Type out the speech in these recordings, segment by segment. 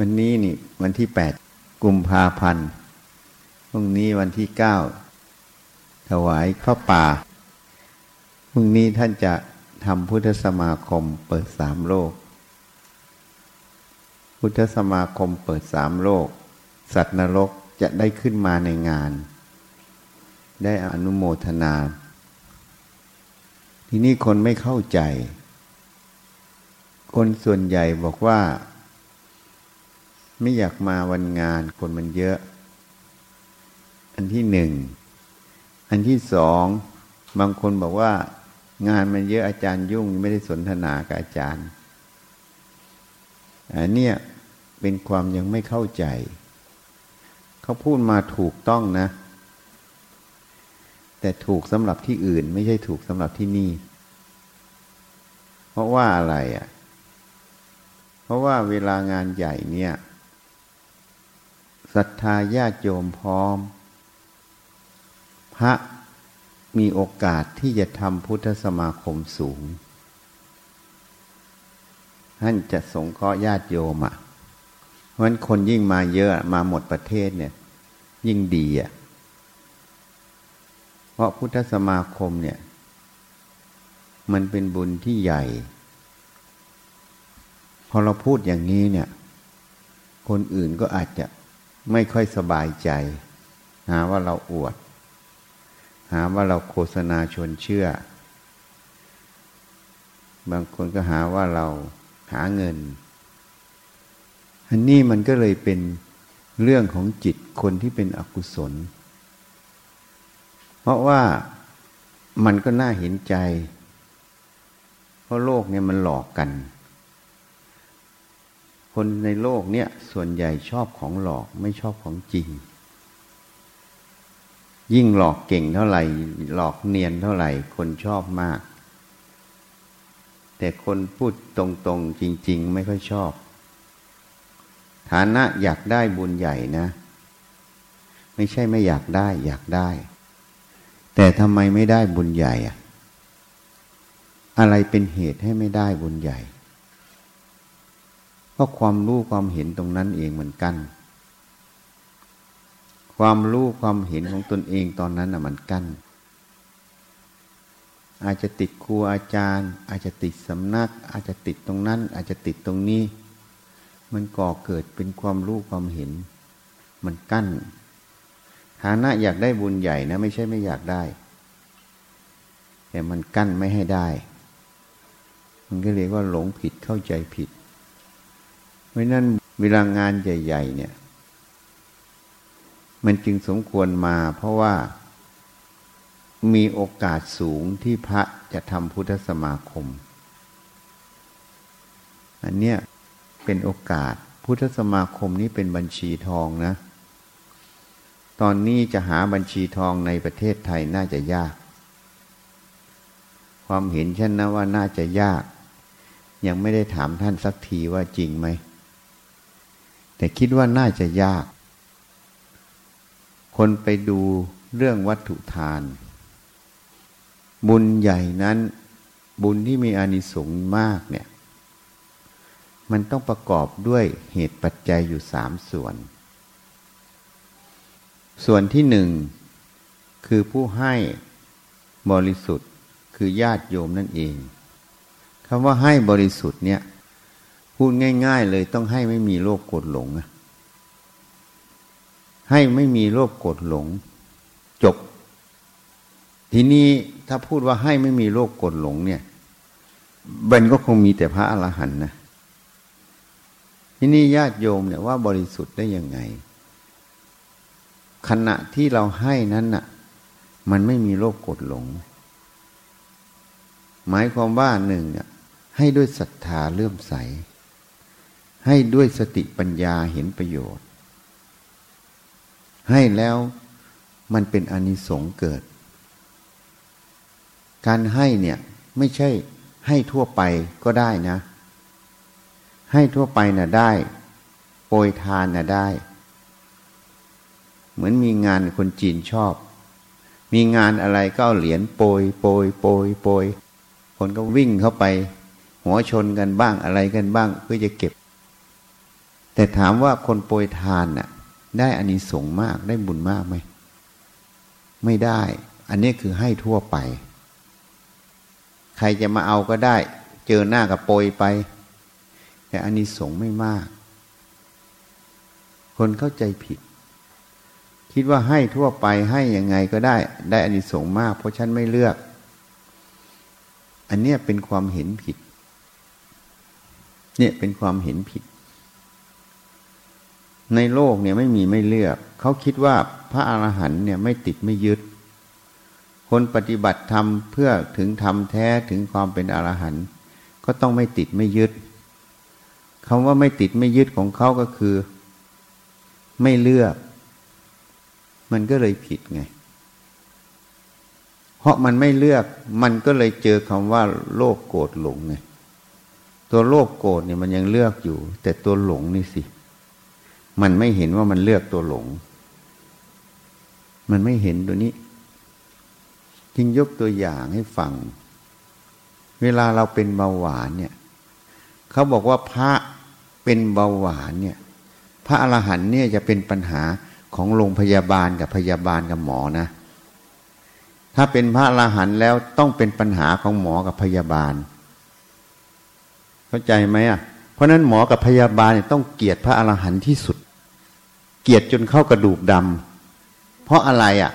วันนี้นี่ วันที่แปดกุมภาพันธ์พรุ่งนี้วันที่เก้าถวายข้าป่าพรุ่งนี้ท่านจะทำพุทธสมาคมเปิดสามโลก พุทธสมาคมเปิดสามโลก สัตว์นรกจะได้ขึ้นมาในงาน ได้อนุโมทนา ทีนี้คนไม่เข้าใจ คนส่วนใหญ่บอกว่า ไม่อยากมาวันงานคนมันเยอะ อันที่หนึ่ง อันที่สองบางคนบอกว่า งานมันเยอะอาจารย์ยุ่งไม่ได้สนทนากับอาจารย์อันเนี้ยเป็นความยังไม่เข้าใจ เขาพูดมาถูกต้องนะ แต่ถูกสำหรับที่อื่นไม่ใช่ถูกสำหรับที่นี่ เพราะว่าอะไรอะ เพราะว่าเวลางานใหญ่เนี่ย ศรัทธาญาติโยมพร้อม พระมีโอกาสที่จะทำพุทธสมาคมสูง ท่านจะสงเคราะห์ญาติโยมอะ เพราะฉะนั้นคนยิ่งมาเยอะมาหมดประเทศเนี่ย ยิ่งดีอะ เพราะพุทธสมาคมเนี่ย มันเป็นบุญที่ใหญ่ พอเราพูดอย่างนี้เนี่ย คนอื่นก็อาจจะ ไม่ค่อยสบายใจ หาว่าเราอวด หาว่าเราโฆษณาชวนเชื่อ บางคนก็หาว่าเราหาเงิน อันนี้มันก็เลยเป็นเรื่องของจิตคนที่เป็นอกุศล เพราะว่ามันก็น่าเห็นใจ เพราะโลกเนี่ยมันหลอกกัน คนในโลกเนี่ยส่วนใหญ่ชอบของหลอกไม่ชอบของจริง ยิ่งหลอกเก่งเท่าไหร่ หลอกเนียนเท่าไหร่ คนชอบมาก แต่คนพูดตรงๆจริง ๆ ไม่ค่อยชอบ ฐานะอยากได้บุญใหญ่นะ ไม่ใช่ไม่อยากได้ อยากได้ แต่ทำไมไม่ได้บุญใหญ่อะอะไรเป็นเหตุให้ไม่ได้บุญใหญ่ เพราะความรู้ความเห็นตรงนั้นเองเหมือนกัน ความรู้ความเห็นของตนเองตอนนั้นน่ะมันกั้นอาจจะติดครูอาจารย์ อาจจะติดสำนัก อาจจะติดตรงนั้น อาจจะติดตรงนี้ มันก่อเกิดเป็นความรู้ความเห็น มันกั้นฐานะอยากได้บุญใหญ่นะ ไม่ใช่ไม่อยากได้ แต่มันกั้นไม่ให้ได้ มันก็เรียกว่าหลงผิดเข้าใจผิด ราะนั้นเวลางานใหญ่ ๆ เนี่ย มันจึงสมควรมา เพราะว่ามีโอกาสสูงที่พระจะทำพุทธสมาคม อันเนี้ยเป็นโอกาสพุทธสมาคมนี้เป็นบัญชีทองนะ ตอนนี้จะหาบัญชีทองในประเทศไทยน่าจะยาก ความเห็นฉันนะว่าน่าจะยาก ยังไม่ได้ถามท่านสักทีว่าจริงไหม แต่คิดว่าน่าจะยาก คนไปดูเรื่องวัตถุทาน บุญใหญ่นั้นบุญที่มีอานิสงส์มากเนี่ย มันต้องประกอบด้วยเหตุปัจจัยอยู่สามส่วน ส่วนที่หนึ่งคือผู้ให้บริสุทธิ์คือญาติโยมนั่นเองคำว่าให้บริสุทธิ์เนี่ย พูดง่าย ๆ เลยต้องให้ไม่มีโลภโกรธหลงอะให้ไม่มีโลภโกรธหลง จบ ทีนี้ถ้าพูดว่าให้ไม่มีโลภโกรธหลงเนี่ยมันก็คงมีแต่พระอรหันต์นะทีนี้ญาติโยมเนี่ยว่าบริสุทธิ์ได้ยังไง ขณะที่เราให้นั้นน่ะ มันไม่มีโลภโกรธหลง หมายความว่าหนึ่งเนี่ยให้ด้วยศรัทธาเลื่อมใส ให้ด้วยสติปัญญาเห็นประโยชน์ ให้แล้วมันเป็นอนิสงส์เกิด การให้เนี่ยไม่ใช่ให้ทั่วไปก็ได้นะ ให้ทั่วไปน่ะได้โปรยทานน่ะได้ เหมือนมีงานคนจีนชอบ มีงานอะไรก็เอาเหรียญโปรยโปรยโปรยโปรยคนก็วิ่งเข้าไป หัวชนกันบ้างอะไรกันบ้าง เพื่อจะเก็บ แต่ถามว่าคนโปรยทานน่ะ ได้อานิสงส์มากได้บุญมากไหมไม่ได้ อันนี้คือให้ทั่วไป ใครจะมาเอาก็ได้ เจอหน้ากับโปรยไป แต่อานิสงส์ไม่มาก คนเข้าใจผิด คิดว่าให้ทั่วไปให้ยังไงก็ได้ ได้อานิสงส์มาก เพราะฉันไม่เลือก อันเนี้ยเป็นความเห็นผิด เนี่ยเป็นความเห็นผิด ในโลกเนี่ยไม่มีไม่เลือก เขาคิดว่าพระอรหันต์เนี่ยไม่ติดไม่ยึด คนปฏิบัติธรรมเพื่อถึงธรรมแท้ถึงความเป็นอรหันต์ก็ต้องไม่ติดไม่ยึดคำว่าไม่ติดไม่ยึดของเขาก็คือ ไม่เลือก มันก็เลยผิดไง เพราะมันไม่เลือก มันก็เลยเจอคำว่า โลภโกรธหลงไงตัวโลภโกรธเนี่ยมันยังเลือกอยู่ แต่ตัวหลงนี่สิ มันไม่เห็นว่ามันเลือกตัวหลง มันไม่เห็นตัวนี้จึงยกตัวอย่างให้ฟัง เวลาเราเป็นเบาหวานเนี่ยเขาบอกว่าพระเป็นเบาหวานเนี่ย พระอรหันต์เนี่ยจะเป็นปัญหาของโรงพยาบาลกับพยาบาลกับหมอนะ ถ้าเป็นพระอรหันต์แล้วต้องเป็นปัญหาของหมอกับพยาบาล เข้าใจไหมอะ เพราะนั้นหมอกับพยาบาลต้องเกลียดพระอรหันต์ที่สุด เกลียดจนเข้ากระดูกดำเพราะอะไรอะ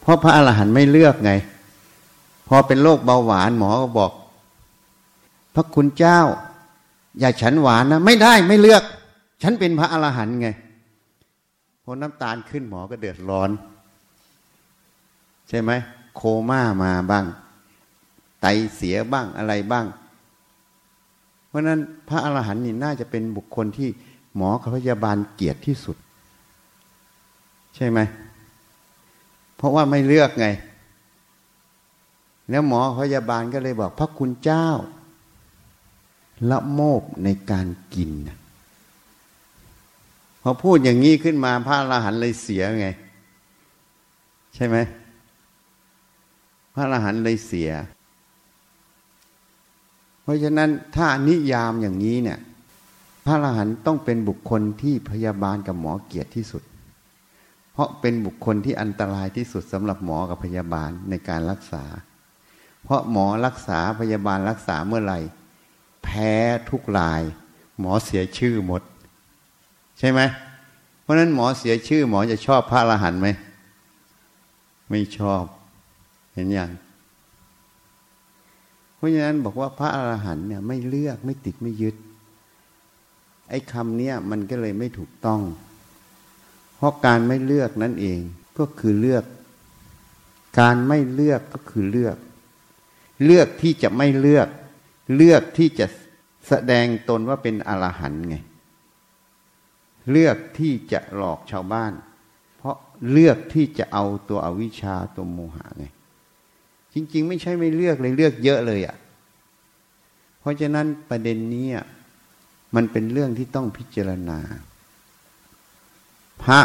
เพราะพระอรหันต์ไม่เลือกไง พอเป็นโรคเบาหวานหมอก็บอก พระคุณเจ้า อย่าฉันหวานนะไม่ได้ไม่เลือก ฉันเป็นพระอรหันต์ไงพอน้ำตาลขึ้นหมอก็เดือดร้อน ใช่ไหมโคม่ามาบ้าง ไตเสียบ้างอะไรบ้าง เพราะนั้นพระอรหันต์นี่น่าจะเป็นบุคคลที่หมอกับพยาบาลเกลียดที่สุด ใช่ไหม เพราะว่าไม่เลือกไง แล้วหมอพยาบาลก็เลยบอก พระคุณเจ้า ละโมบในการกินพอพูดอย่างนี้ขึ้นมาพระอรหันต์เลยเสียไง ใช่ไหมพระอรหันต์เลยเสีย เพราะฉะนั้นถ้านิยามอย่างนี้เนี่ย พระอรหันต์ต้องเป็นบุคคลที่พยาบาลกับหมอเกียดที่สุด เพราะเป็นบุคคลที่อันตรายที่สุดสำหรับหมอกับพยาบาลในการรักษา เพราะหมอรักษาพยาบาลรักษาเมื่อไหร่ แพ้ทุกราย หมอเสียชื่อหมด ใช่ไหมเพราะนั้นหมอเสียชื่อ หมอจะชอบพระอรหันต์ไหมไม่ชอบ เห็นยังเพราะฉะนั้นบอกว่าพระอรหันต์เนี่ยไม่เลือกไม่ติดไม่ยึด ไอ้คำเนี้ยมันก็เลยไม่ถูกต้อง เพราะการไม่เลือกนั่นเองก็คือเลือก การไม่เลือกก็คือเลือก เลือกที่จะไม่เลือก เลือกที่จะแสดงตนว่าเป็นอรหันต์ไง เลือกที่จะหลอกชาวบ้าน เพราะเลือกที่จะเอาตัวอวิชชาตัวโมหะไง จริง ๆ ไม่ใช่ไม่เลือกเลยเลือกเยอะเลยอะ่ะ เพราะฉะนั้นประเด็นนี้มันเป็นเรื่องที่ต้องพิจารณา พระ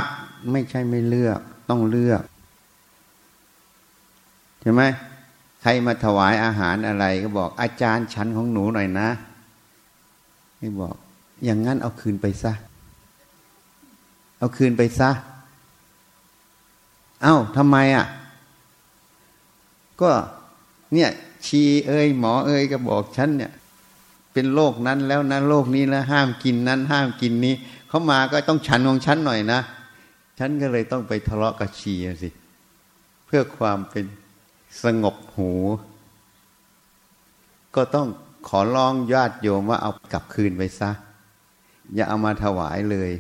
ไม่ใช่ไม่เลือก ต้องเลือกใช่ไหมใครมาถวายอาหารอะไร ก็บอกอาจารย์ชั้นของหนูหน่อยนะไม่บอก อย่างนั้นเอาคืนไปซะ เอาคืนไปซะ เอา้าทำไมอะ่ะ ก็เนี่ย ชีเอ้ยหมอเอ้ยก็บอกฉันเนี่ย เป็นโรคนั้นแล้วนะโรคนี้แล้วห้ามกินนั้น ห้ามกินนี้ เขามาก็ต้องฉันของฉันหน่อยนะฉันก็เลยต้องไปทะเลาะกับชีสิ เพื่อความเป็นสงบหู ก็ต้องขอร้องญาติโยมว่าเอากลับคืนไปซะ อย่าเอามาถวายเลย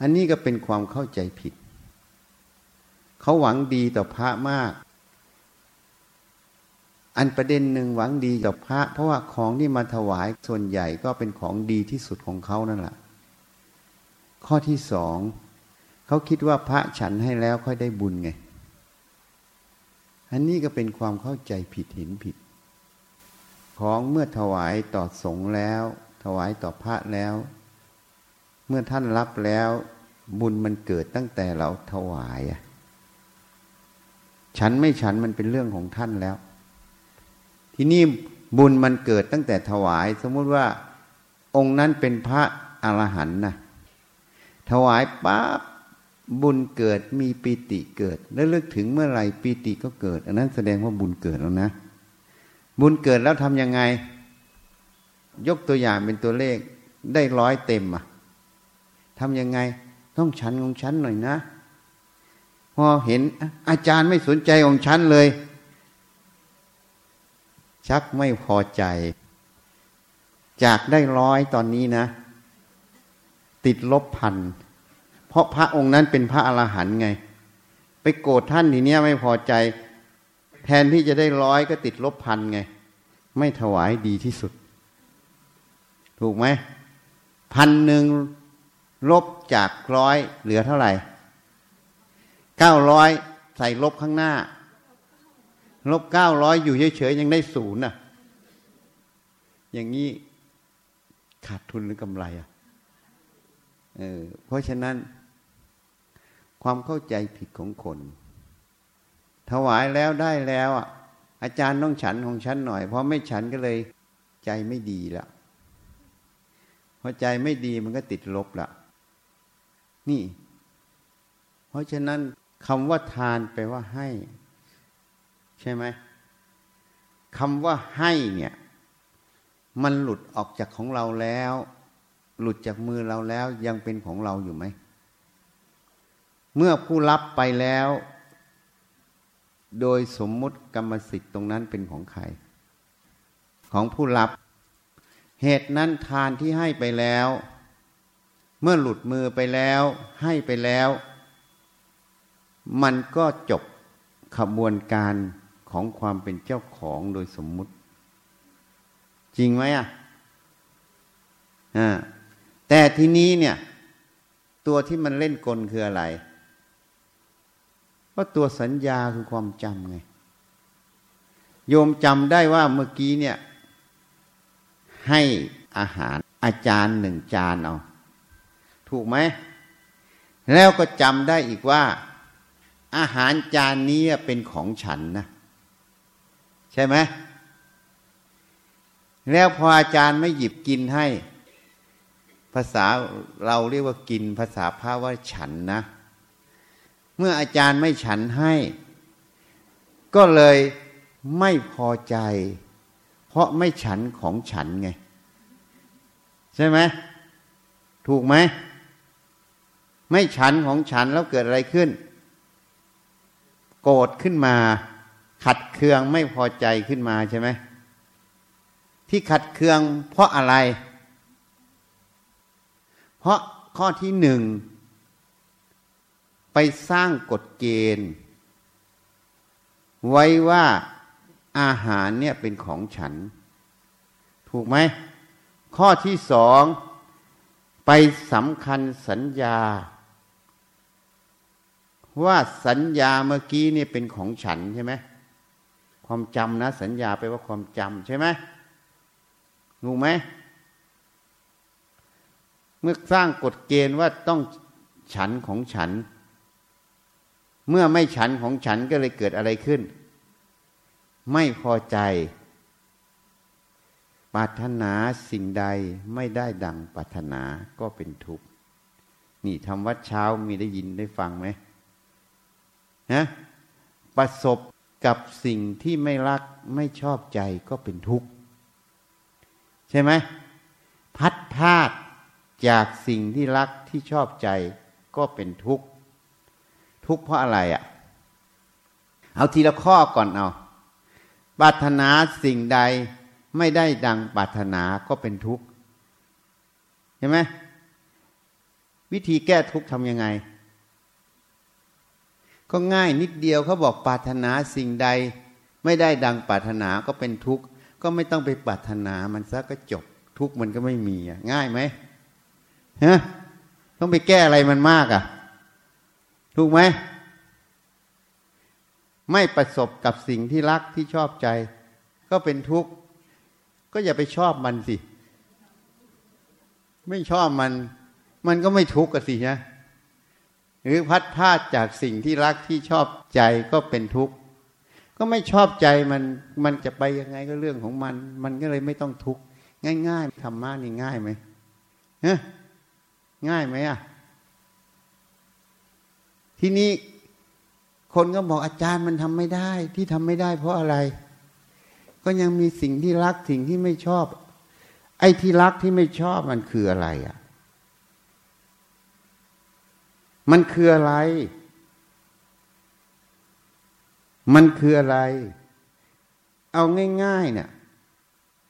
อันนี้ก็เป็นความเข้าใจผิด เขาหวังดีต่อพระมาก อันประเด็นหนึ่งหวังดีกับพระ เพราะว่าของที่มาถวายส่วนใหญ่ก็เป็นของดีที่สุดของเขานั่นแหละข้อที่สองเขาคิดว่าพระฉันให้แล้วค่อยได้บุญไง อันนี้ก็เป็นความเข้าใจผิดเห็นผิด ของเมื่อถวายต่อสงฆ์แล้ว ถวายต่อพระแล้ว เมื่อท่านรับแล้ว บุญมันเกิดตั้งแต่เราถวายฉันไม่ฉันมันเป็นเรื่องของท่านแล้ว ทีนี้บุญมันเกิดตั้งแต่ถวาย สมมุติว่าองค์นั้นเป็นพระอรหันต์นะถวายปั๊บบุญเกิดมีปีติเกิดแล้วเลิกถึงเมื่อไหร่ปีติก็เกิด อันนั้นแสดงว่าบุญเกิดแล้วนะ บุญเกิดแล้วทำยังไง ยกตัวอย่างเป็นตัวเลขได้ร้อยเต็มอะทำยังไง ต้องฉันของฉันหน่อยนะ พอเห็นอาจารย์ไม่สนใจของฉันเลย ชักไม่พอใจ จากได้ร้อยตอนนี้นะ ติดลบพัน เพราะพระองค์นั้นเป็นพระอรหันต์ไง ไปโกรธท่านทีเนี้ยไม่พอใจ แทนที่จะได้ร้อยก็ติดลบพันไง ไม่ถวายดีที่สุด ถูกไหมพันหนึ่งลบจากร้อยเหลือเท่าไหร่เก้าร้อยใส่ลบข้างหน้า ลบเก้าร้อยอยู่เฉยๆยังได้ศูนย์อะ อย่างนี้ขาดทุนหรือกำไรอะเออเพราะฉะนั้น ความเข้าใจผิดของคน ถวายแล้วได้แล้วอะ อาจารย์ต้องฉันของฉันหน่อย เพราะไม่ฉันก็เลยใจไม่ดีละพอใจไม่ดีมันก็ติดลบละนี่ เพราะฉะนั้นคำว่าทานแปลว่าให้ ใช่ไหมคำว่าให้เนี่ย มันหลุดออกจากของเราแล้ว หลุดจากมือเราแล้วยังเป็นของเราอยู่ไหม เมื่อผู้รับไปแล้ว โดยสมมุติกรรมสิทธิ์ตรงนั้นเป็นของใคร ของผู้รับ เหตุนั้นทานที่ให้ไปแล้ว เมื่อหลุดมือไปแล้ว ให้ไปแล้ว มันก็จบขบวนการ ของความเป็นเจ้าของโดยสมมุติ จริงไหมอะอ่าแต่ทีนี้เนี่ย ตัวที่มันเล่นกลคืออะไรก็ตัวสัญญาคือความจำไง โยมจำได้ว่าเมื่อกี้เนี่ย ให้อาหารอาจารย์หนึ่งจานเอาถูกไหม แล้วก็จำได้อีกว่า อาหารจานนี้เป็นของฉันนะ ใช่ไหมแล้วพออาจารย์ไม่หยิบกินให้ ภาษาเราเรียกว่ากิน ภาษาพระว่าฉันนะ เมื่ออาจารย์ไม่ฉันให้ ก็เลยไม่พอใจ เพราะไม่ฉันของฉันไง ใช่ไหมถูกไหม ไม่ฉันของฉันแล้วเกิดอะไรขึ้น โกรธขึ้นมา ขัดเคืองไม่พอใจขึ้นมาใช่ไหมที่ขัดเคืองเพราะอะไร เพราะข้อที่หนึ่ง ไปสร้างกฎเกณฑ์ ไว้ว่าอาหารเนี่ยเป็นของฉัน ถูกไหม ข้อที่สอง ไปสำคัญสัญญา ว่าสัญญาเมื่อกี้เนี่ยเป็นของฉันใช่ไหม ความจำนะ สัญญาไปว่าความจำใช่ไหมถูไหม เมื่อสร้างกฎเกณฑ์ว่าต้องฉันของฉัน เมื่อไม่ฉันของฉันก็เลยเกิดอะไรขึ้น ไม่พอใจปรารถนาสิ่งใดไม่ได้ดังปรารถนาก็เป็นทุกข์นี่ทำวัดเช้ามีได้ยินได้ฟังไหมฮะประสบ กับสิ่งที่ไม่รักไม่ชอบใจก็เป็นทุกข์ ใช่ไหมพัดพาดจากสิ่งที่รักที่ชอบใจก็เป็นทุกข์ทุกข์เพราะอะไรอะ่ะ เอาทีละข้อก่อนเอาปรารถนาสิ่งใดไม่ได้ดังปรารถนาก็เป็นทุกข์ใช่ไหมวิธีแก้ทุกข์ทำยังไง ก็ง่ายนิดเดียวเขาบอกปรารถนาสิ่งใด ไม่ได้ดังปรารถนาก็เป็นทุกข์ก็ไม่ต้องไปปรารถนามันซะก็จบ ทุกข์มันก็ไม่มีอะง่ายไหมฮะต้องไปแก้อะไรมันมากอะ ถูกไหมไม่ประสบกับสิ่งที่รักที่ชอบใจ ก็เป็นทุกข์ก็อย่าไปชอบมันสิ ไม่ชอบมัน มันก็ไม่ทุกข์กันสินะ หรือพัดพาดจากสิ่งที่รักที่ชอบใจก็เป็นทุกข์ ก็ไม่ชอบใจมันมันจะไปยังไงก็เรื่องของมัน มันก็เลยไม่ต้องทุกข์ง่ายๆธรรมะนี่ง่ายไหมฮะง่ายไหมอะทีนี้คนก็บอกอาจารย์มันทำไม่ได้ ที่ทำไม่ได้ เพราะอะไร ก็ยังมีสิ่งที่รักสิ่งที่ไม่ชอบ ไอ้ที่รักที่ไม่ชอบมันคืออะไรอะ มันคืออะไร มันคืออะไร เอาง่ายๆเนี่ย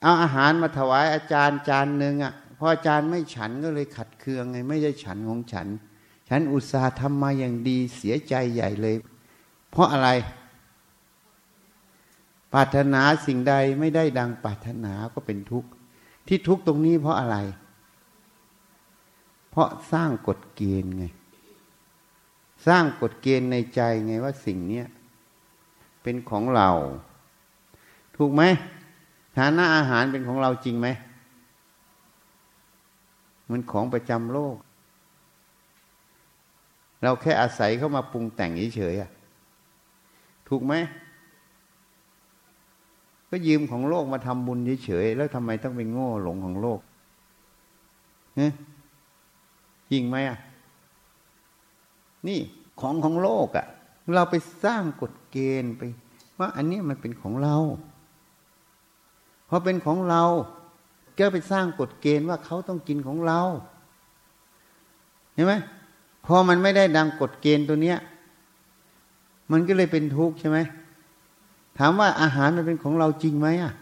เอาอาหารมาถวายอาจารย์จานหนึ่งอะพออาจารย์ไม่ฉันก็เลยขัดเคืองไง ไม่ใช่ฉันของฉัน ฉันอุตส่าห์ทำมาอย่างดีเสียใจใหญ่เลย เพราะอะไรปรารถนาสิ่งใดไม่ได้ดังปรารถนาก็เป็นทุกข์ ที่ทุกข์ตรงนี้เพราะอะไร เพราะสร้างกฎเกณฑ์ไง สร้างกฎเกณฑ์ในใจไงว่าสิ่งเนี้ยเป็นของเรา ถูกไหมฐานะอาหารเป็นของเราจริงไหมมันของประจำโลก เราแค่อาศัยเข้ามาปรุงแต่งเฉยๆถูกไหม ก็ยืมของโลกมาทำบุญเฉยๆแล้วทำไมต้องไปโง่หลงของโลกเนี่ยจริงไหมอะ นี่ ของของโลกอะ เราไปสร้างกฎเกณฑ์ไป ว่าอันนี้มันเป็นของเราพอเป็นของเราก็ไปสร้างกฎเกณฑ์ว่าเขาต้องกินของเราเห็นไหมพอมันไม่ได้ดังกฎเกณฑ์ตัวเนี้ย มันก็เลยเป็นทุกข์ใช่ไหมถามว่าอาหารมันเป็นของเราจริงไหมอะ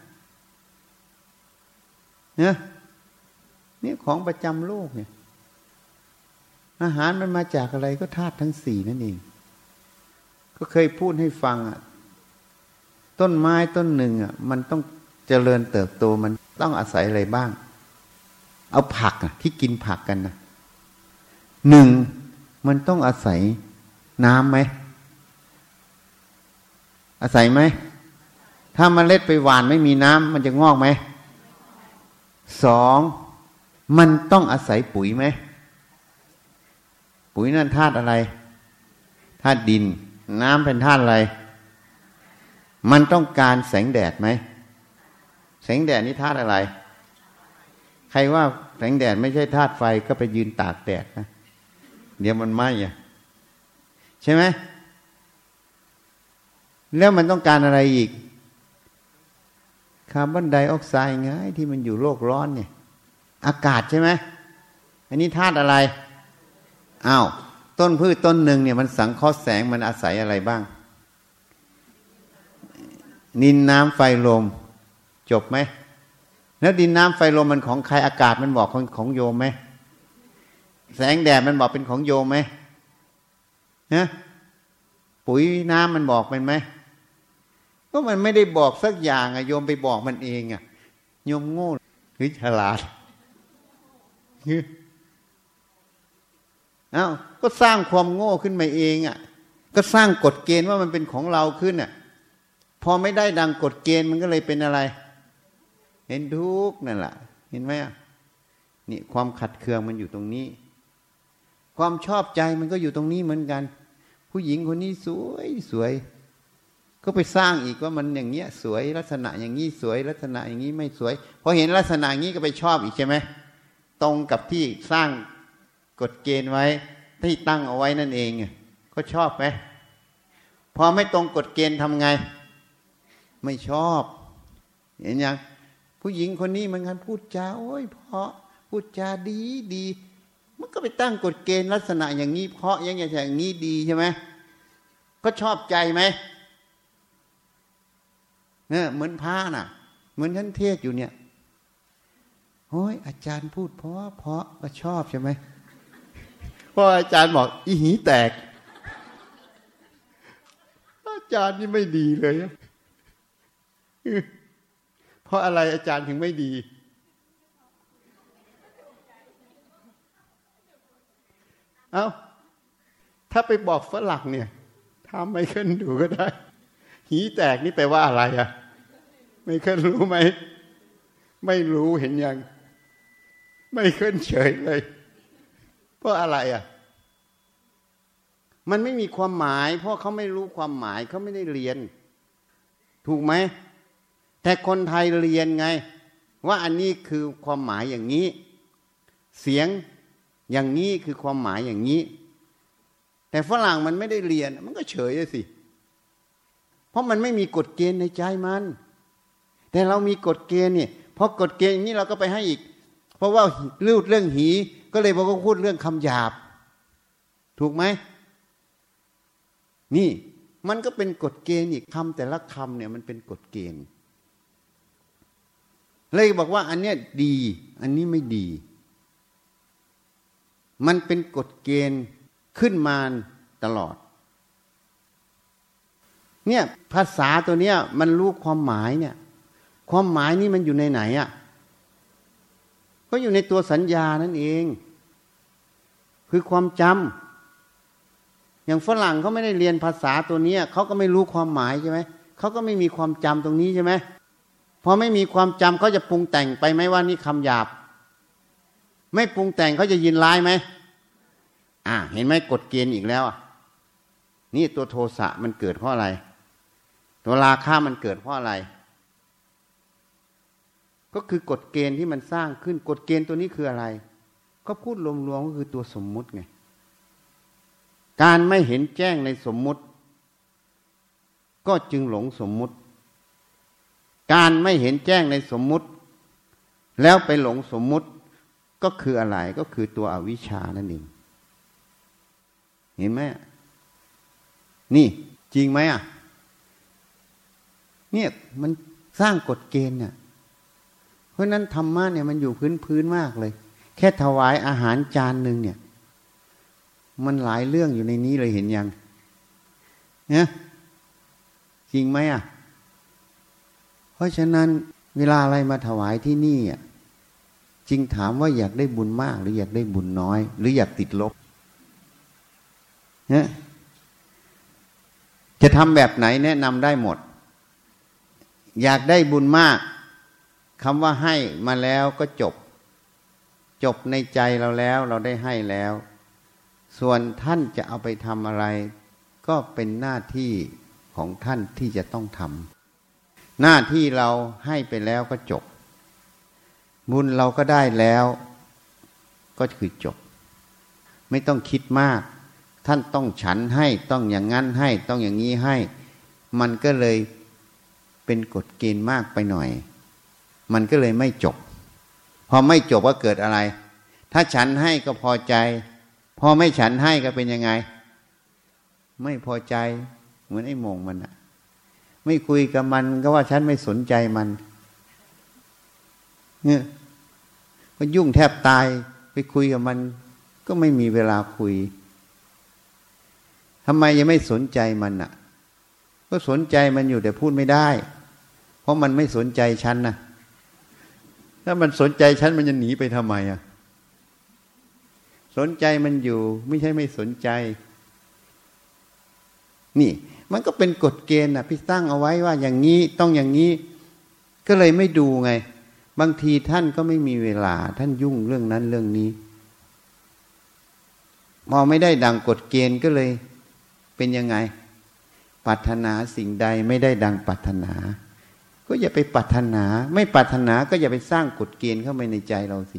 เนี่ยนี่ของประจำโลกเนี่ย อาหารมันมาจากอะไรก็ธาตุทั้งสี่นั่นเอง ก็เคยพูดให้ฟังอะต้นไม้ต้นหนึ่งอะมันต้องเจริญเติบโตมันต้องอาศัยอะไรบ้าง เอาผักอะ ที่กินผักกันนะหนึ่งมันต้องอาศัยน้ำไหม อาศัยไหม ถ้ามันเล็ดไปหวานไม่มีน้ำมันจะงอกไหมสองมันต้องอาศัยปุ๋ยไหม ปุ๋ยนั่นธาตุอะไรธาตุดิน น้ำเป็นธาตุอะไร มันต้องการแสงแดดไหมแสงแดดนี่ธาตุอะไร ใครว่าแสงแดดไม่ใช่ธาตุไฟก็ไปยืนตากแดดนะเดี๋ยวมันไหม้อะใช่ไหมแล้วมันต้องการอะไรอีกคาร์บอนไดออกไซด์ไงที่มันอยู่โลกร้อนเนี่ย อากาศใช่ไหมอันนี้ธาตุอะไร อ้าวต้นพืชต้นหนึ่งเนี่ยมันสังเคราะห์แสงมันอาศัยอะไรบ้างนินน้ำไฟลม จบไหม แล้วดินน้ำไฟลมมันของใครอากาศมันบอกของของโยมไหมแสงแดดมันบอกเป็นของโยมไหมฮะปุ๋ยน้ำมันบอกเป็นไหมก็มันไม่ได้บอกสักอย่างอะโยมไปบอกมันเองอะโยมโง่หรือฉลาด อ้าก็สร้างความโง่ขึ้นมาเองอะ่ะ ก็สร้างกฎเกณฑ์ว่ามันเป็นของเราขึ้นอะ่ะ พอไม่ได้ดังกฎเกณฑ์มันก็เลยเป็นอะไร เห็นทุกนั่นแหละเห็นไหมอะนี่ความขัดเคืองมันอยู่ตรงนี้ ความชอบใจมันก็อยู่ตรงนี้เหมือนกัน ผู้หญิงคนนี้สวยสวย ก็ไปสร้างอีกว่ามันอย่างเงี้ย สวยลักษณะอย่างนี้สวยลักษณะอย่างนี้ไม่สวยพอเห็นลักษณะอย่างนี้ก็ไปชอบอีกใช่ไหมตรงกับที่สร้าง กฎเกณฑ์ไว้ที่ตั้งเอาไว้นั่นเองก็ชอบไหมพอไม่ตรงกฎเกณฑ์ทำไง ไม่ชอบ เห็นยังผู้หญิงคนนี้เหมือนกันพูดจาโอ้ยเพราะพูดจาดีดี มันก็ไปตั้งกฎเกณฑ์ลักษณะอย่างนี้เพราะอย่างอย่างนี้ดีใช่ไหมก็ชอบใจไหมเนี่ยเหมือนพระน่ะ เหมือนท่านเทศอยู่เนี่ยโอ้ยอาจารย์พูดเพราะเพราะก็ชอบใช่ไหม พราะอาจารย์บอก อีหีแตก อาจารย์นี่ไม่ดีเลย เพราะอะไรอาจารย์ถึงไม่ดี เอา้า ถ้าไปบอกฝรั่งเนี่ยทำไม่ขึ้นดูก็ได้ หีแตกนี่แปลว่าอะไรอะไม่ขึ้นรู้ไหม ไม่รู้เห็นยัง ไม่ขึ้นเฉยเลย เพราะอะไรอะ มันไม่มีความหมาย เพราะเขาไม่รู้ความหมายเขาไม่ได้เรียน ถูกไหม แต่คนไทยเรียนไง ว่าอันนี้คือความหมายอย่างนี้ เสียงอย่างนี้คือความหมายอย่างนี้ แต่ฝรั่งมันไม่ได้เรียน มันก็เฉยสิ เพราะมันไม่มีกฎเกณฑ์ในใจมัน แต่เรามีกฎเกณฑ์เนี่ยพอกฎเกณฑ์อย่างนี้เราก็ไปให้อีก เพราะว่ารูดเรื่องหี ก็เลยบอกว่าพูดเรื่องคำหยาบ ถูกไหม นี่มันก็เป็นกฎเกณฑ์อีกคำแต่ละคำเนี่ยมันเป็นกฎเกณฑ์ เลยบอกว่าอันเนี้ยดี อันนี้ไม่ดี มันเป็นกฎเกณฑ์ขึ้นมาตลอด เนี่ยภาษาตัวเนี้ยมันรู้ความหมายเนี่ย ความหมายนี่มันอยู่ในไหนอะ่ะ ก็อยู่ในตัวสัญญานั่นเอง คือความจำอย่างฝรั่งเขาไม่ได้เรียนภาษาตัวเนี้ยเขาก็ไม่รู้ความหมายใช่ไหมเขาก็ไม่มีความจำตรงนี้ใช่ไหมพอไม่มีความจำเขาจะปรุงแต่งไปไหมว่านี่คำหยาบ ไม่ปรุงแต่งเขาจะยินร้ายไหมอ่าเห็นไหมกฎเกณฑ์อีกแล้วอะนี่ตัวโทสะมันเกิดเพราะอะไร ตัวราคามันเกิดเพราะอะไร ก็คือกฎเกณฑ์ที่มันสร้างขึ้นกฎเกณฑ์ตัวนี้คืออะไร ก็พูดรวมๆก็คือตัวสมมุติไงการไม่เห็นแจ้งในสมมุติ ก็จึงหลงสมมุติ การไม่เห็นแจ้งในสมมุติ แล้วไปหลงสมมุติก็คืออะไรก็คือตัวอวิชชานั่นเองเห็นไหมนี่จริงไหมอะ เนี่ยมันสร้างกฎเกณฑ์เนี่ย เพราะนั้นธรรมะเนี่ยมันอยู่พื้นพื้นมากเลย แค่ถวายอาหารจานหนึ่งเนี่ย มันหลายเรื่องอยู่ในนี้เลยเห็นยังเนี่ยจริงไหมอะ เพราะฉะนั้นเวลาอะไรมาถวายที่นี่อะจริงถามว่าอยากได้บุญมาก หรืออยากได้บุญน้อย หรืออยากติดลบเนี่ยจะทำแบบไหนแนะนำได้หมด อยากได้บุญมาก คำว่าให้มาแล้วก็จบ จบในใจเราแล้วเราได้ให้แล้ว ส่วนท่านจะเอาไปทำอะไร ก็เป็นหน้าที่ของท่านที่จะต้องทำหน้าที่เราให้ไปแล้วก็จบ บุญเราก็ได้แล้ว ก็คือจบ ไม่ต้องคิดมาก ท่านต้องฉันให้ต้องอย่างนั้นให้ต้องอย่างนี้ให้ มันก็เลยเป็นกฎเกณฑ์มากไปหน่อย มันก็เลยไม่จบ พอไม่จบก็เกิดอะไร ถ้าฉันให้ก็พอใจ พอไม่ฉันให้ก็เป็นยังไง ไม่พอใจเหมือนไอ้มงมันอะไม่คุยกับมันก็ว่าฉันไม่สนใจมันเนี่ยก็ยุ่งแทบตายไปคุยกับมัน ก็ไม่มีเวลาคุยทำไมยังไม่สนใจมันอะ ก็สนใจมันอยู่แต่พูดไม่ได้ เพราะมันไม่สนใจฉันนะ ถ้ามันสนใจฉันมันจะหนีไปทำไมอะ สนใจมันอยู่ ไม่ใช่ไม่สนใจ นี่ มันก็เป็นกฎเกณฑ์นะพี่ตั้งเอาไว้ว่าอย่างนี้ต้องอย่างนี้ ก็เลยไม่ดูไง บางทีท่านก็ไม่มีเวลา ท่านยุ่งเรื่องนั้นเรื่องนี้พอไม่ได้ดังกฎเกณฑ์ก็เลย เป็นยังไงปรารถนาสิ่งใดไม่ได้ดังปรารถนา ก็อย่าไปปรารถนา ไม่ปรารถนาก็อย่าไปสร้างกฎเกณฑ์เข้าไปในใจเราสิ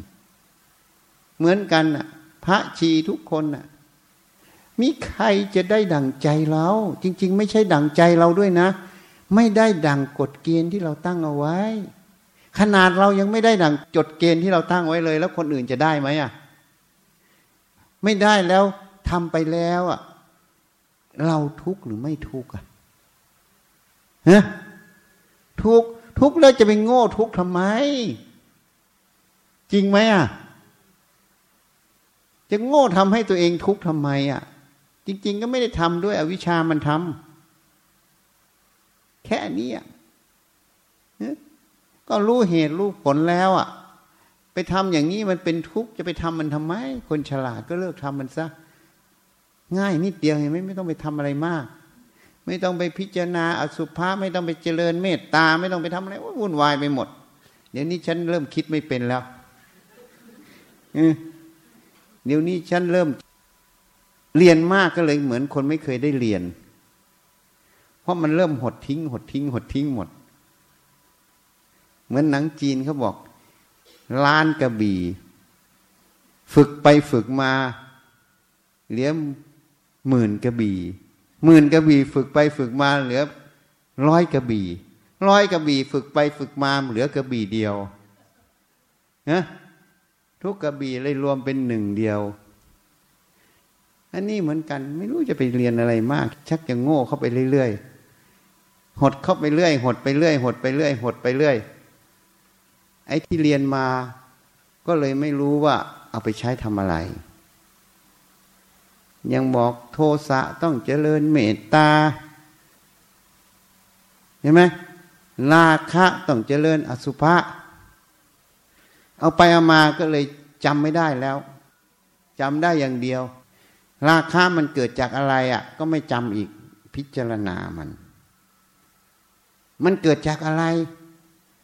เหมือนกันน่ะ พระชีทุกคนน่ะ มีใครจะได้ดังใจเรา จริง ๆ ไม่ใช่ดังใจเราด้วยนะ ไม่ได้ดังกฎเกณฑ์ที่เราตั้งเอาไว้ ขนาดเรายังไม่ได้ดังจดเกณฑ์ที่เราตั้งไว้เลย แล้วคนอื่นจะได้ไหมอะ ไม่ได้แล้วทำไปแล้วอะ เราทุกข์หรือไม่ทุกข์อะฮะ ทุกข์ทุกแล้วจะไปโง่ทุกข์ทำไม จริงไหมอะ จะโง่ทำให้ตัวเองทุกข์ทำไมอะ จริง ๆ ก็ไม่ได้ทำด้วยอวิชามันทำแค่นี้อะก็รู้เหตุรู้ผลแล้วอะ ไปทำอย่างนี้มันเป็นทุกข์จะไปทำมันทำไม คนฉลาดก็เลิกทำมันซะง่ายนิดเดียวเห็นไหมไม่ต้องไปทำอะไรมาก ไม่ต้องไปพิจารณาอสุภะไม่ต้องไปเจริญเมตตา ไม่ต้องไปทำอะไรวุ่นวายไปหมด เดี๋ยวนี้ฉันเริ่มคิดไม่เป็นแล้วเดี๋ยวนี้ฉันเริ่มเรียนมากก็เลยเหมือนคนไม่เคยได้เรียน เพราะมันเริ่มหดทิ้ง หดทิ้ง หดทิ้งหมด เหมือนหนังจีนเขาบอกล้านกระบี่ฝึกไปฝึกมาเหลือหมื่นกระบี่ หมื่นกระบี่ฝึกไปฝึกมาเหลือร้อยกระบี่ร้อยกระบี่ฝึกไปฝึกมาเหลือกระบี่เดียวนะทุกกระบี่เลยรวมเป็นหนึ่งเดียว อันนี้เหมือนกัน ไม่รู้จะไปเรียนอะไรมาก ชักจะโง่เข้าไปเรื่อยๆหดเข้าไปเรื่อย หดไปเรื่อย หดไปเรื่อย หดไปเรื่อย ไอ้ที่เรียนมา ก็เลยไม่รู้ว่าเอาไปใช้ทำอะไร ยังบอกโทสะต้องเจริญเมตตาเห็นไหมลาคะต้องเจริญอสุภะเอาไปเอามาก็เลยจำไม่ได้แล้วจำได้อย่างเดียว ราคะมันเกิดจากอะไรอะ่ะ ก็ไม่จำอีกพิจารณามัน มันเกิดจากอะไร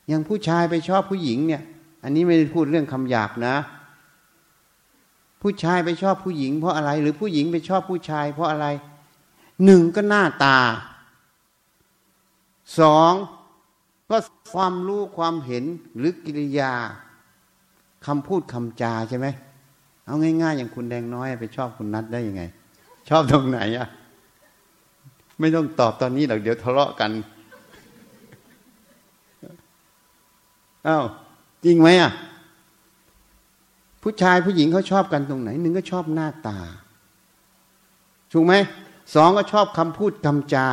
อย่างผู้ชายไปชอบผู้หญิงเนี่ย อันนี้ไม่ได้พูดเรื่องคำหยาบนะ ผู้ชายไปชอบผู้หญิงเพราะอะไร หรือผู้หญิงไปชอบผู้ชายเพราะอะไรหนึ่งก็หน้าตาสองก็ความรู้ความเห็นหรือกิริยาคำพูดคำจาใช่ไหมเอาง่ายๆ อย่างคุณแดงน้อยไปชอบคุณนัดได้ยังไง ชอบตรงไหนอะไม่ต้องตอบตอนนี้หรอกเดี๋ยวทะเลาะกันอา้าวจริงไหมอะ ผู้ชายผู้หญิงเขาชอบกันตรงไหนหนึ่งก็ชอบหน้าตา ถูกไหมสองก็ชอบคำพูดคำจา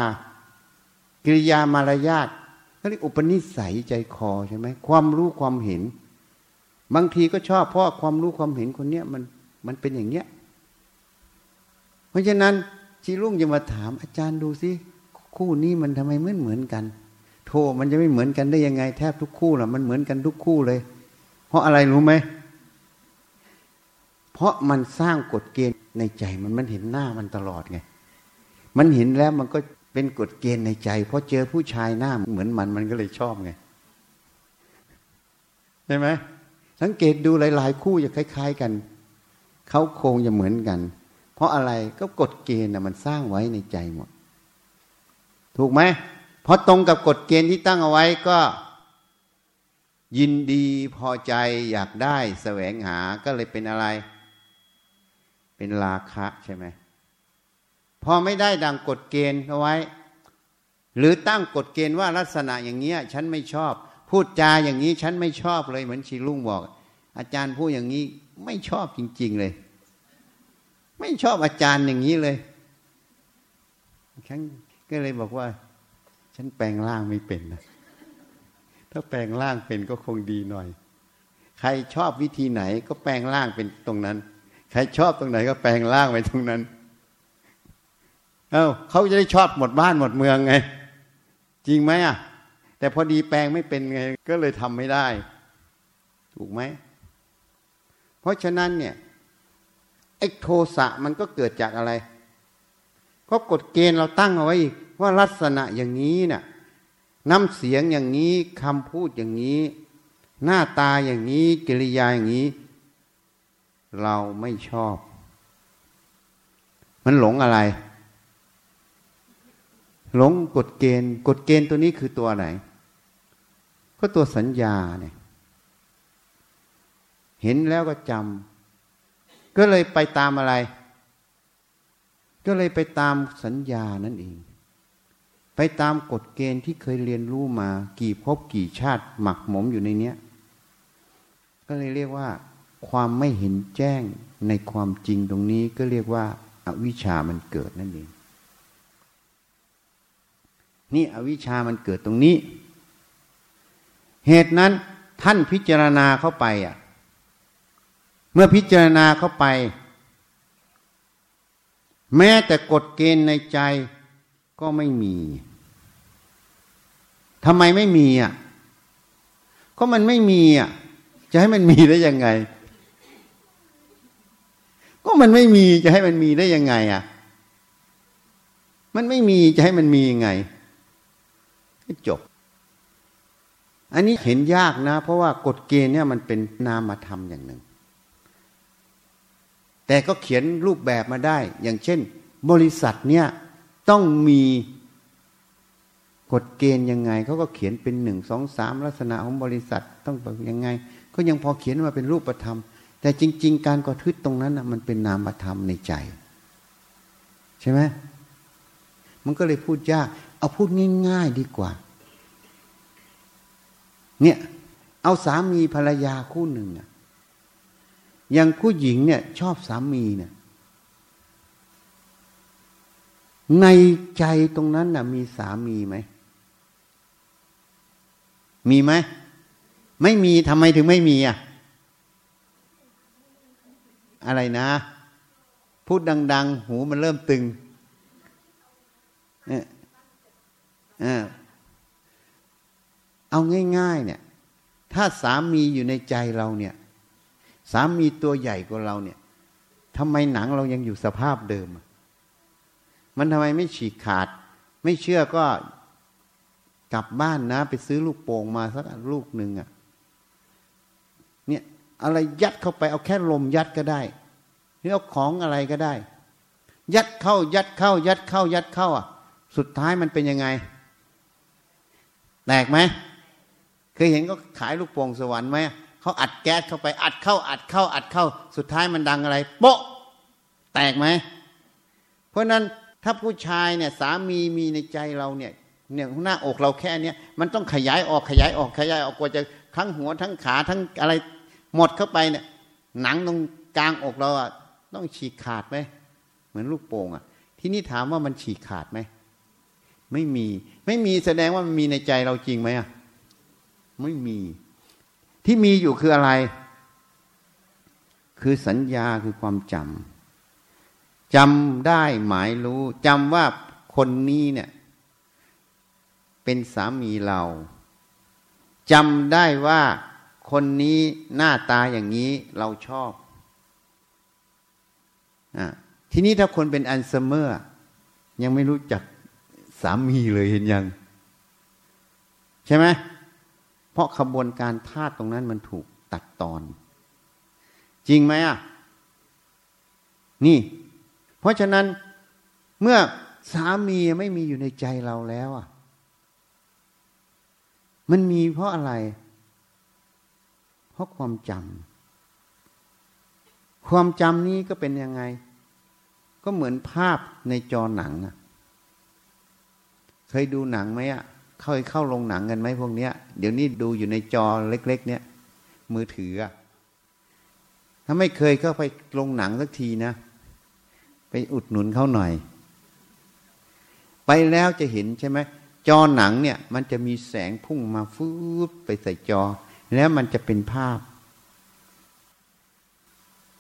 กิริยามารยาทเขาเรียกอุปนิสัยใจคอใช่ไหมความรู้ความเห็น บางทีก็ชอบเพราะความรู้ความเห็นคนเนี้ยมันมันเป็นอย่างเนี้ย เพราะฉะนั้นชีรุ่งจะมาถามอาจารย์ดูสิคู่นี้มันทำไมเหมือนเหมือนกัน โทมันจะไม่เหมือนกันได้ยังไง แทบทุกคู่ล่ะมันเหมือนกันทุกคู่เลย เพราะอะไรรู้ไหม เพราะมันสร้างกฎเกณฑ์ในใจมันมันเห็นหน้ามันตลอดไง มันเห็นแล้วมันก็เป็นกฎเกณฑ์ในใจเพราะเจอผู้ชายหน้าเหมือนมันมันก็เลยชอบไงใช่ไหมสังเกตดูหลาย ๆ คู่จะคล้าย ๆ กันเขาโครงจะเหมือนกัน เพราะอะไรก็กฎเกณฑ์นะมันสร้างไว้ในใจหมด ถูกไหมพอตรงกับกฎเกณฑ์ที่ตั้งเอาไว้ก็ ยินดีพอใจอยากได้แสวงหาก็เลยเป็นอะไร เป็นราคะใช่ไหมพอไม่ได้ดังกฎเกณฑ์เอาไว้ หรือตั้งกฎเกณฑ์ว่าลักษณะอย่างเงี้ย ฉันไม่ชอบ พูดจาอย่างนี้ฉันไม่ชอบเลยเหมือนชีลุงบอก อาจารย์พูดอย่างนี้ไม่ชอบจริง ๆเลย ไม่ชอบอาจารย์อย่างนี้เลยฉันก็เลยบอกว่า ฉันแปลงร่างไม่เป็นนะถ้าแปลงร่างเป็นก็คงดีหน่อย ใครชอบวิธีไหนก็แปลงร่างเป็นตรงนั้น ใครชอบตรงไหนก็แปลงร่างไปตรงนั้น เอา้าเขาจะได้ชอบหมดบ้านหมดเมืองไง จริงไหมอะ แต่พอดีแปลงไม่เป็นไง ก็เลยทำไม่ได้ ถูกไหม เพราะฉะนั้นเนี่ยไอ้โทสะมันก็เกิดจากอะไร ก็กฎเกณฑ์เราตั้งเอาไว้อีกว่าลักษณะอย่างนี้นะ่ะน้ำเสียงอย่างนี้คำพูดอย่างนี้ หน้าตาอย่างนี้กิริยาอย่างนี้ เราไม่ชอบ มันหลงอะไร หลงกฎเกณฑ์กฎเกณฑ์ตัวนี้คือตัวไหน ก็ตัวสัญญาเนี่ย เห็นแล้วก็จำก็เลยไปตามอะไร ก็เลยไปตามสัญญานั่นเอง ไปตามกฎเกณฑ์ที่เคยเรียนรู้มา กี่ภพกี่ชาติหมักหมมอยู่ในเนี้ย ก็เลยเรียกว่า ความไม่เห็นแจ้งในความจริงตรงนี้ก็เรียกว่าอาวิชามันเกิดนั่นเอง นี่อวิชามันเกิดตรงนี้ เหตุนั้นท่านพิจารณาเข้าไปอะ เมื่อพิจารณาเข้าไป แม้แต่กฎเกณฑ์ในใจก็ไม่มีทำไมไม่มีอะ ก็มันไม่มีอะ จะให้มันมีได้ยังไง ก็มันไม่มีจะให้มันมีได้ยังไงอะ มันไม่มีจะให้มันมียังไงจบ อันนี้เห็นยากนะ เพราะว่ากฎเกณฑ์เนี่ยมันเป็นนามธรรมอย่างหนึ่ง แต่ก็เขียนรูปแบบมาได้ อย่างเช่น บริษัทเนี่ยต้องมีกฎเกณฑ์ยังไงเขาก็เขียนเป็นหนึ่งสองสามลักษณะของบริษัทต้องเป็นยังไง ก็ยังพอเขียนมาเป็นรูปธรรม แต่จริง ๆ การกระทึดตรงนั้นนะมันเป็นนามธรรมในใจ ใช่ไหมมันก็เลยพูดยาก เอาพูดง่าย ๆ ดีกว่า เนี่ย เอาสามีภรรยาคู่หนึ่งอะอย่างผู้หญิงเนี่ยชอบสามีเนี่ยในใจตรงนั้นน่ะ มีสามีไหม มีไหม ไม่มีทำไมถึงไม่มีอะ อะไรนะ พูดดัง ๆ หูมันเริ่มตึงเนี่ยเอาง่าย ๆ เนี่ย ถ้าสามีอยู่ในใจเราเนี่ย สามีตัวใหญ่กว่าเราเนี่ยทำไมหนังเรายังอยู่สภาพเดิม มันทำไมไม่ฉีกขาด ไม่เชื่อก็กลับบ้านนะ ไปซื้อลูกโป่งมาสักลูกหนึ่งอะ่ะ อะไรยัดเข้าไปเอาแค่ลมยัดก็ได้หรือเอาของอะไรก็ได้ ยัดเข้ายัดเข้า ยัดเข้า ยัดเข้าอะ สุดท้ายมันเป็นยังไงแตกไหมเคยเห็นก็ขายลูกโป่งสวรรค์ไหมเขาอัดแก๊สเข้าไปอัดเข้า อัดเข้า อัดเข้า สุดท้ายมันดังอะไรโป๊ะแตกไหมเพราะนั้นถ้าผู้ชายเนี่ยสามีมีในใจเราเนี่ยเนี่ยหน้าอกเราแค่เนี้ยมันต้องขยายออกขยายออกขยายออกกว่าจะทั้งหัวทั้งขาทั้งอะไร หมดเข้าไปเนี่ย หนังตรงกลางอกเราอะต้องฉีกขาดไหมเหมือนลูกโป่งอะ ที่นี่ถามว่ามันฉีกขาดไหมไม่มี ไม่มีแสดงว่ามันมีในใจเราจริงไหมอะไม่มี ที่มีอยู่คืออะไร คือสัญญาคือความจำจำได้หมายรู้จำว่าคนนี้เนี่ย เป็นสามีเราจำได้ว่า คนนี้หน้าตาอย่างนี้เราชอบอทีนี้ถ้าคนเป็นอัลไซเมอร์ ยังไม่รู้จักสามีเลยเห็นยัง ใช่ไหมเพราะขบวนการธาตุตรงนั้นมันถูกตัดตอน จริงไหมอะ นี่ เพราะฉะนั้นเมื่อสามีไม่มีอยู่ในใจเราแล้วอะ มันมีเพราะอะไร ราะความจำความจำนี้ก็เป็นยังไง ก็เหมือนภาพในจอหนังอะเคยดูหนังไหมอะเคยเข้าลงหนังกันไหมพวกเนี้ย เดี๋ยวนี้ดูอยู่ในจอเล็ก ๆ เนี่ยมือถืออะถ้าไม่เคยก็ไปลงหนังสักทีนะ ไปอุดหนุนเขาหน่อย ไปแล้วจะเห็นใช่ไหมจอหนังเนี่ย มันจะมีแสงพุ่งมาฟืบไปใส่จอ แล้วมันจะเป็นภาพ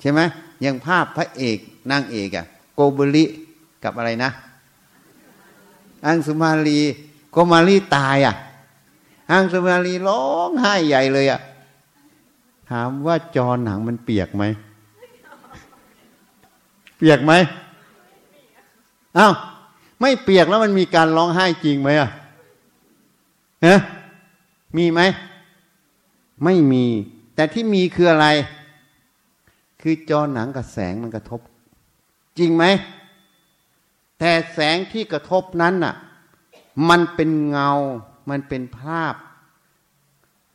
ใช่ไหมอย่างภาพพระเอกนางเอกอะโกบุริกับอะไรนะ อังสุมาลีโกมาลีตายอะอังสุมาลีร้องไห้ใหญ่เลยอะถามว่าจอหนังมันเปียกไหม เปียกไหมอ้าวไม่เปียกแล้วมันมีการร้องไห้จริงไหมอะฮะมีไหม ไม่มี แต่ที่มีคืออะไร คือจอหนังกับแสงมันกระทบ จริงไหม แต่แสงที่กระทบนั้นน่ะ มันเป็นเงา มันเป็นภาพ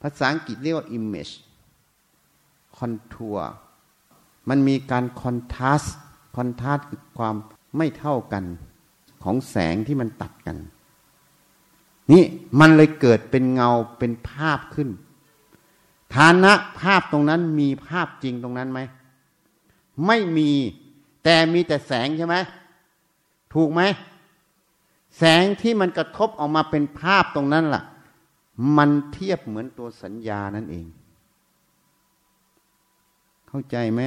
ภาษาอังกฤษเรียกว่า image contour มันมีการ contrast contrast คือความไม่เท่ากันของแสงที่มันตัดกัน นี่มันเลยเกิดเป็นเงาเป็นภาพขึ้น ฐานะภาพตรงนั้นมีภาพจริงตรงนั้นไหม ไม่มีแต่มีแต่แสงใช่ไหมถูกไหม แสงที่มันกระทบออกมาเป็นภาพตรงนั้นล่ะ มันเทียบเหมือนตัวสัญญานั่นเอง เข้าใจไหม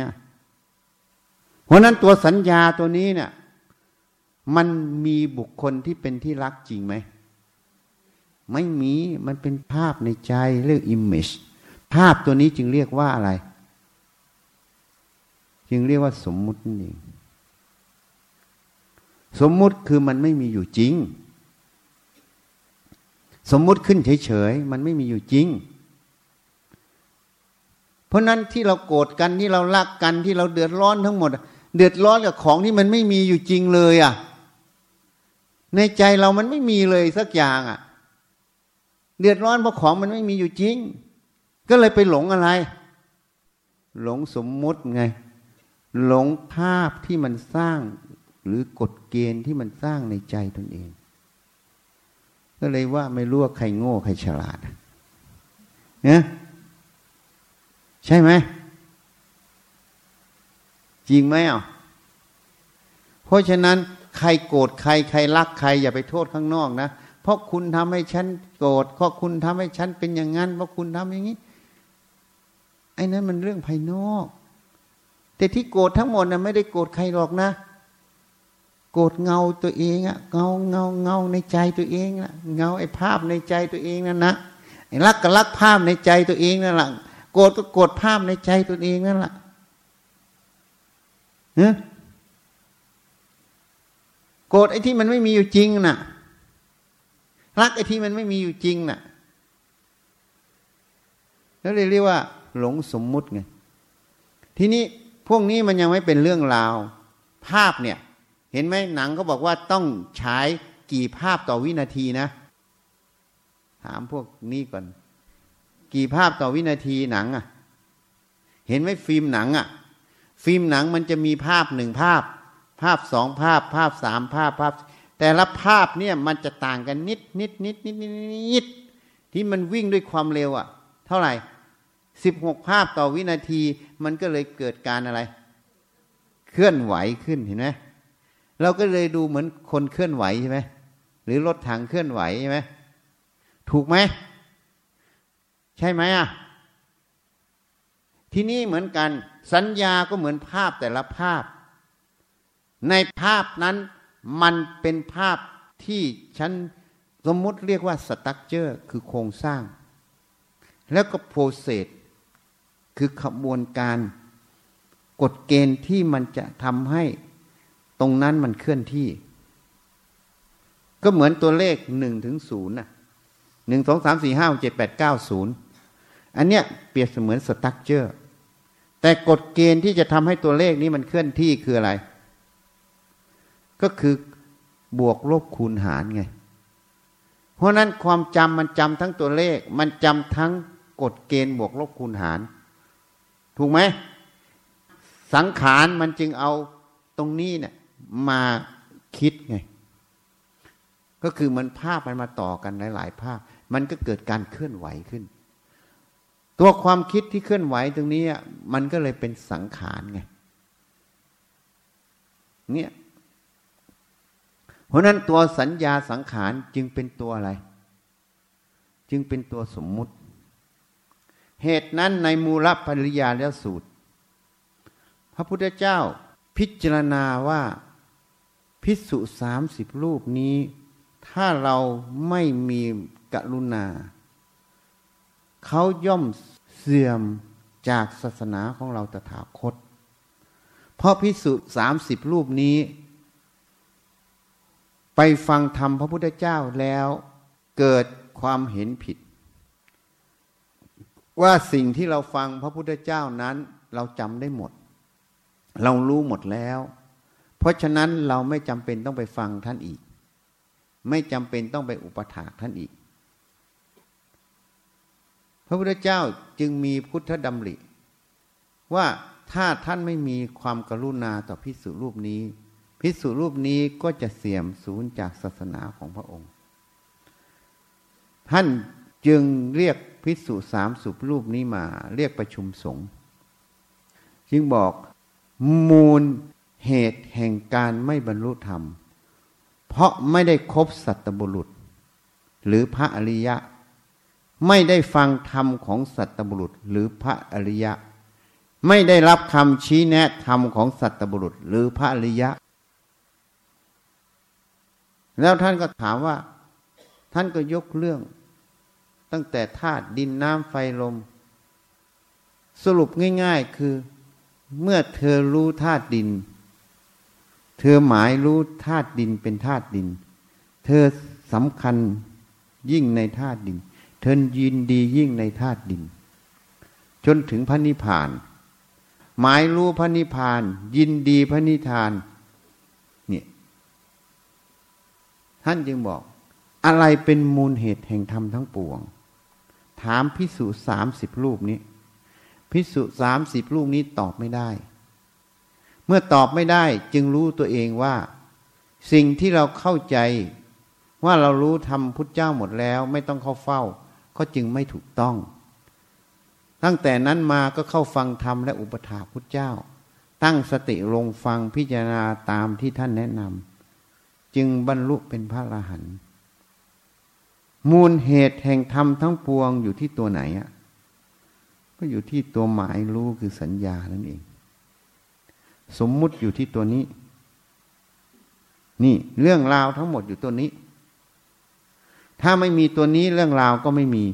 เพราะนั้นตัวสัญญาตัวนี้เนี่ย มันมีบุคคลที่เป็นที่รักจริงไหม ไม่มีมันเป็นภาพในใจเรียก image ภาพตัวนี้จึงเรียกว่าอะไร จึงเรียกว่าสมมุตินั่นเองสมมุติคือมันไม่มีอยู่จริง สมมุติขึ้นเฉยๆมันไม่มีอยู่จริง เพราะนั้นที่เราโกรธกันที่เรารักกันที่เราเดือดร้อนทั้งหมด เดือดร้อนกับของที่มันไม่มีอยู่จริงเลยอะ ในใจเรามันไม่มีเลยสักอย่างอะ่ะ เดือดร้อนเพราะของมันไม่มีอยู่จริง ก็เลยไปหลงอะไร หลงสมมุติไง หลงภาพที่มันสร้าง หรือกฎเกณฑ์ที่มันสร้างในใจตนเอง ก็เลยว่าไม่รู้ว่าใครโง่ใครฉลาดเนี่ยใช่ไหมจริงไหมอะเพราะฉะนั้นใครโกรธใครใครรักใคร อย่าไปโทษข้างนอกนะ เพราะคุณทำให้ฉันโกรธเพราะคุณทำให้ฉันเป็นอย่างนั้นเพราะคุณทำอย่างนี้ ไอ้นั้นมันเรื่องภายนอก แต่ที่โกรธทั้งหมดนะไม่ได้โกรธใครหรอกนะ โกรธเงาตัวเองอะเงาเงาเงาในใจตัวเองอะเงาไอ้ภาพในใจตัวเองนั่นนะไอ้รักก็รักภาพในใจตัวเองนั่นแหละโกรธก็โกรธภาพในใจตัวเองนั่นแหละเนะโกรธไอ้ที่มันไม่มีอยู่จริงน่ะ รักไอ้ที่มันไม่มีอยู่จริงน่ะแล้วเรียกว่า หลงสมมุติไงทีนี้พวกนี้มันยังไม่เป็นเรื่องราว ภาพเนี่ย เห็นไหมหนังเขาบอกว่าต้องฉายกี่ภาพต่อวินาทีนะ ถามพวกนี้ก่อน กี่ภาพต่อวินาทีหนังอะ่ะ เห็นไหมฟิล์มหนังอะ่ะ ฟิล์มหนังมันจะมีภาพหนึ่งภาพ ภาพสองภาพ ภาพสามภาพภาพ แต่ละภาพเนี่ยมันจะต่างกันนิดนิดนิดนิดนิดนิดที่มันวิ่งด้วยความเร็วอะ่ะ เท่าไหร่ สิบหกภาพต่อวินาที มันก็เลยเกิดการอะไร เคลื่อนไหวขึ้นเห็นไหมเราก็เลยดูเหมือนคนเคลื่อนไหวใช่ไหมหรือรถถังเคลื่อนไหวใช่ไหมถูกไหมใช่ไหมอะที่นี่เหมือนกันสัญญาก็เหมือนภาพแต่ละภาพ ในภาพนั้นมันเป็นภาพที่ฉันสมมุติเรียกว่าสตั๊กเจอร์คือโครงสร้าง แล้วก็โปรเซส คือขบวนการกฎเกณฑ์ที่มันจะทำให้ตรงนั้นมันเคลื่อนที่ ก็เหมือนตัวเลขหนึ่งถึงศูนย์น่ะหนึ่งสองสามสี่ห้าเจ็ดแปดเก้าศูนย์อันเนี้ยเปรียบเสมือนสตั๊กเจอร์แต่กฎเกณฑ์ที่จะทำให้ตัวเลขนี้มันเคลื่อนที่คืออะไร ก็คือบวกลบคูณหารไง เพราะนั้นความจำมันจำทั้งตัวเลข มันจำทั้งกฎเกณฑ์บวกลบคูณหาร ถูกไหมสังขารมันจึงเอาตรงนี้เนี่ยมาคิดไง ก็คือมันภาพมันมาต่อกันหลายๆ ภาพ มันก็เกิดการเคลื่อนไหวขึ้น ตัวความคิดที่เคลื่อนไหวตรงนี้มันก็เลยเป็นสังขารไงเนี่ยเพราะนั้นตัวสัญญาสังขารจึงเป็นตัวอะไร จึงเป็นตัวสมมุติ เหตุนั้นในมูลปริยาและสูตร พระพุทธเจ้าพิจารณาว่าพิสุสามสิบรูปนี้ ถ้าเราไม่มีกรุณา เขาย่อมเสื่อมจากศาสนาของเราตถาคต เพราะพิสุสามสิบรูปนี้ ไปฟังธรรมพระพุทธเจ้าแล้วเกิดความเห็นผิด ว่าสิ่งที่เราฟังพระพุทธเจ้านั้น เราจำได้หมด เรารู้หมดแล้ว เพราะฉะนั้นเราไม่จำเป็นต้องไปฟังท่านอีก ไม่จำเป็นต้องไปอุปถากท่านอีก พระพุทธเจ้าจึงมีพุทธดำริ ว่าถ้าท่านไม่มีความกรุณาต่อพิสุรูปนี้ พิสุรูปนี้ก็จะเสื่อมสูญจากศาสนาของพระองค์ ท่าน จึงเรียกพิสุสามสุรูปนี้มา เรียกประชุมสงฆ์จึงบอกมูลเหตุแห่งการไม่บรรลุธรรม เพราะไม่ได้คบสัตบุรุษ หรือพระอริยะ ไม่ได้ฟังธรรมของสัตบุรุษ หรือพระอริยะ ไม่ได้รับคำชี้แนะธรรมของสัตบุรุษ หรือพระอริยะ แล้วท่านก็ถามว่า ท่านก็ยกเรื่อง ตั้งแต่ธาตุดินน้ำไฟลม สรุปง่ายๆคือ เมื่อเธอรู้ธาตุดิน เธอหมายรู้ธาตุดินเป็นธาตุดิน เธอสำคัญยิ่งในธาตุดิน เธอยินดียิ่งในธาตุดิน จนถึงพระนิพพาน หมายรู้พระนิพพาน ยินดีพระนิพพานเนี่ยท่านจึงบอก อะไรเป็นมูลเหตุแห่งธรรมทั้งปวง ถามพิสูจสามสิบรูปนี้พิสุสามสิบลูกนี้ตอบไม่ได้ เมื่อตอบไม่ได้จึงรู้ตัวเองว่า สิ่งที่เราเข้าใจ ว่าเรารู้ทำพุทธเจ้าหมดแล้วไม่ต้องเข้าเฝ้า ก็จึงไม่ถูกต้อง ตั้งแต่นั้นมาก็เข้าฟังธรรมและอุปถาพุทธเจ้า ตั้งสติลงฟังพิจารณาตามที่ท่านแนะนำจึงบรรลุเป็นพระอรหันต์ มูลเหตุแห่งธรรมทั้งปวงอยู่ที่ตัวไหนอะก็อยู่ที่ตัวหมายรู้คือสัญญานั่นเอง สมมุติอยู่ที่ตัวนี้ นี่เรื่องราวทั้งหมดอยู่ตัวนี้ ถ้าไม่มีตัวนี้เรื่องราวก็ไม่มี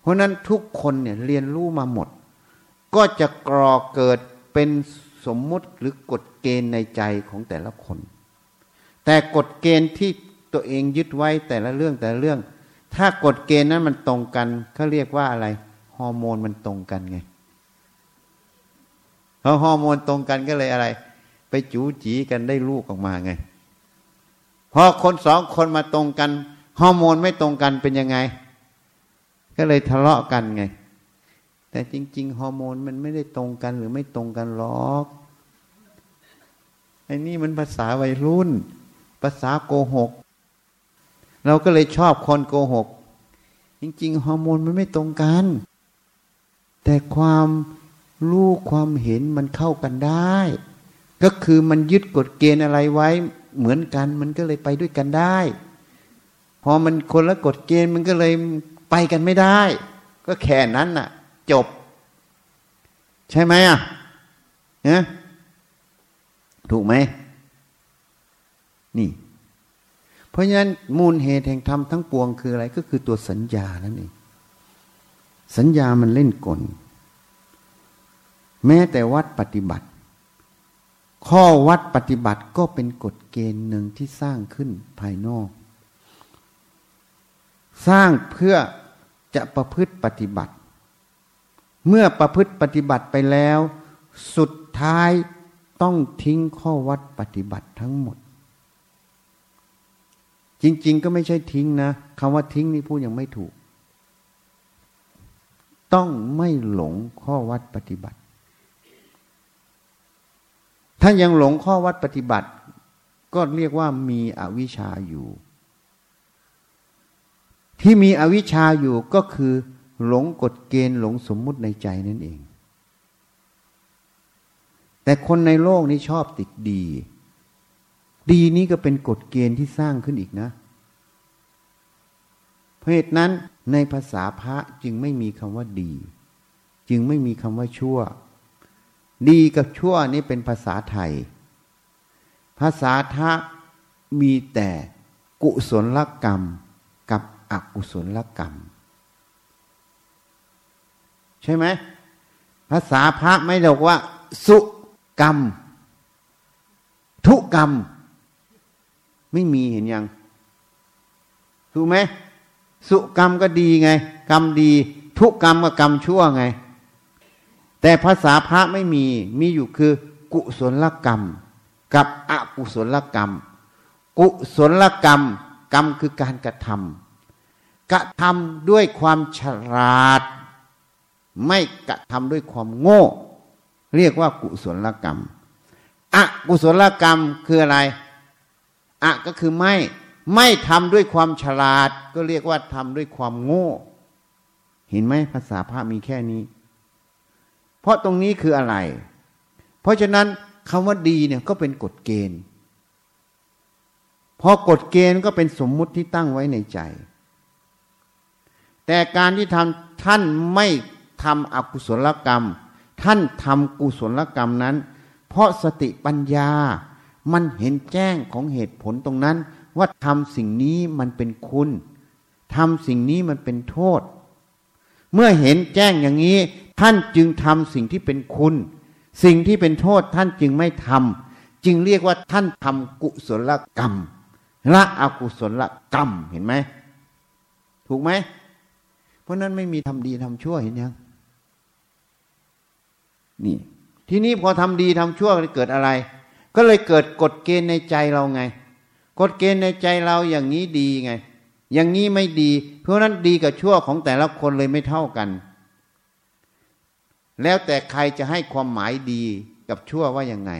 เพราะนั้นทุกคนเนี่ยเรียนรู้มาหมด ก็จะกรอเกิดเป็นสมมุติหรือกฎเกณฑ์ในใจของแต่ละคน แต่กฎเกณฑ์ที่ ตัวเองยึดไว้แต่ละเรื่องแต่ละเรื่อง ถ้ากฎเกณฑ์นั้นมันตรงกันเขาเรียกว่าอะไร ฮอร์โมนมันตรงกันไงพอฮอร์โมนตรงกันก็เลยอะไร ไปจูจีกันได้ลูกออกมาไง พอคนสองคนมาตรงกันฮอร์โมนไม่ตรงกันเป็นยังไง ก็เลยทะเลาะกันไง แต่จริง ๆฮอร์โมนมันไม่ได้ตรงกันหรือไม่ตรงกันหรอกไอ้นี่มันภาษาวัยรุ่น ภาษาโกหก เราก็เลยชอบคนโกหก จริงๆ ฮอร์โมนมันไม่ตรงกัน แต่ความรู้ความเห็นมันเข้ากันได้ ก็คือมันยึดกฎเกณฑ์อะไรไว้เหมือนกัน มันก็เลยไปด้วยกันได้ พอมันคนละกฎเกณฑ์มันก็เลยไปกันไม่ได้ ก็แค่นั้นน่ะ จบ ใช่ไหมอะเนี่ยถูกไหมนี่ เพราะฉะนั้นมูลเหตุแห่งธรรมทั้งปวงคืออะไรก็คือตัวสัญญานั่นเอง สัญญามันเล่นกล แม้แต่วัดปฏิบัติ ข้อวัดปฏิบัติก็เป็นกฎเกณฑ์หนึ่งที่สร้างขึ้นภายนอก สร้างเพื่อจะประพฤติปฏิบัติ เมื่อประพฤติปฏิบัติไปแล้ว สุดท้ายต้องทิ้งข้อวัดปฏิบัติทั้งหมด จริง ๆ ก็ไม่ใช่ทิ้งนะคำว่าทิ้งนี่พูดยังไม่ถูก ต้องไม่หลงข้อวัดปฏิบัติ ถ้ายังหลงข้อวัดปฏิบัติ ก็เรียกว่ามีอวิชชาอยู่ ที่มีอวิชชาอยู่ก็คือ หลงกฎเกณฑ์หลงสมมุติในใจนั่นเอง แต่คนในโลกนี้ชอบติดดี ดีนี้ก็เป็นกฎเกณฑ์ที่สร้างขึ้นอีกนะ เพราะเหตุนั้นในภาษาพระจึงไม่มีคำว่าดี จึงไม่มีคำว่าชั่ว ดีกับชั่วนี่เป็นภาษาไทย ภาษาทะมีแต่กุศลกรรมกับอกุศลกรรม ใช่ไหมภาษาพระไม่บอกว่า สุกรรม ทุกรรม ไม่มีเห็นยังถูกไหมสุกรรมก็ดีไง กรรมดี ทุกกรรมก็กรรมชั่วไง แต่ภาษาพระไม่มี มีอยู่คือ กุศลกรรม กับอกุศลกรรม กุศลกรรม กรรมคือการกระทำกระทำด้วยความฉลาด ไม่กระทำด้วยความโง่ เรียกว่ากุศลกรรม อกุศลกรรมคืออะไร อะก็คือไม่ ไม่ทำด้วยความฉลาด ก็เรียกว่าทำด้วยความโง่ เห็นไหมภาษาพระมีแค่นี้ เพราะตรงนี้คืออะไร เพราะฉะนั้นคำว่าดีเนี่ยก็เป็นกฎเกณฑ์ พอกฎเกณฑ์ก็เป็นสมมุติที่ตั้งไว้ในใจ แต่การที่ทำท่านไม่ทำอกุศลกรรม ท่านทำกุศลกรรมนั้น เพราะสติปัญญา มันเห็นแจ้งของเหตุผลตรงนั้น ว่าทำสิ่งนี้มันเป็นคุณทำสิ่งนี้มันเป็นโทษ เมื่อเห็นแจ้งอย่างนี้ ท่านจึงทำสิ่งที่เป็นคุณ สิ่งที่เป็นโทษท่านจึงไม่ทำจึงเรียกว่าท่านทำกุศลกรรมละอกุศลกรรมเห็นไหมถูกไหม เพราะนั้นไม่มีทำดีทำชั่วเห็นยังนี่ ทีนี้พอทำดีทำชั่วเกิดอะไร ก็เลยเกิดกฎเกณฑ์ในใจเราไง กฎเกณฑ์ในใจเราอย่างนี้ดีไง อย่างนี้ไม่ดี เพราะนั้นดีกับชั่วของแต่ละคนเลยไม่เท่ากัน แล้วแต่ใครจะให้ความหมายดีกับชั่วว่ายังไง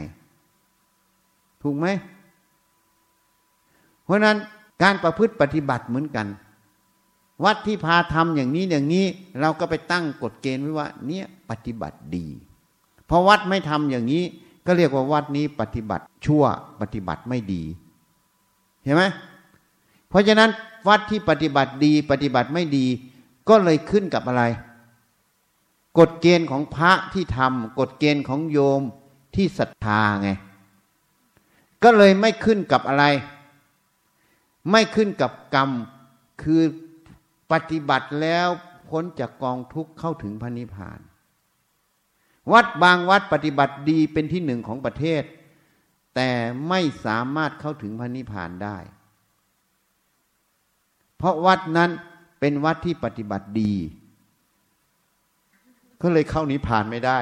ถูกไหม เพราะนั้นการประพฤติปฏิบัติเหมือนกัน วัดที่พาทำอย่างนี้อย่างนี้ เราก็ไปตั้งกฎเกณฑ์ไว้ว่า เนี่ยปฏิบัติดีพอวัดไม่ทำอย่างนี้ ก็เรียกว่าวัดนี้ปฏิบัติชั่วปฏิบัติไม่ดีเห็นไหมเพราะฉะนั้นวัดที่ปฏิบัติดีปฏิบัติไม่ดี ก็เลยขึ้นกับอะไร กฎเกณฑ์ของพระที่ทำกฎเกณฑ์ของโยมที่ศรัทธาไง ก็เลยไม่ขึ้นกับอะไร ไม่ขึ้นกับกรรม คือปฏิบัติแล้วพ้นจากกองทุกข์เข้าถึงพระนิพพาน วัดบางวัดปฏิบัติดีเป็นที่หนึ่งของประเทศ แต่ไม่สามารถเข้าถึงพระนิพพานได้ เพราะวัดนั้นเป็นวัดที่ปฏิบัติดี ก็เลยเข้านิพพานไม่ได้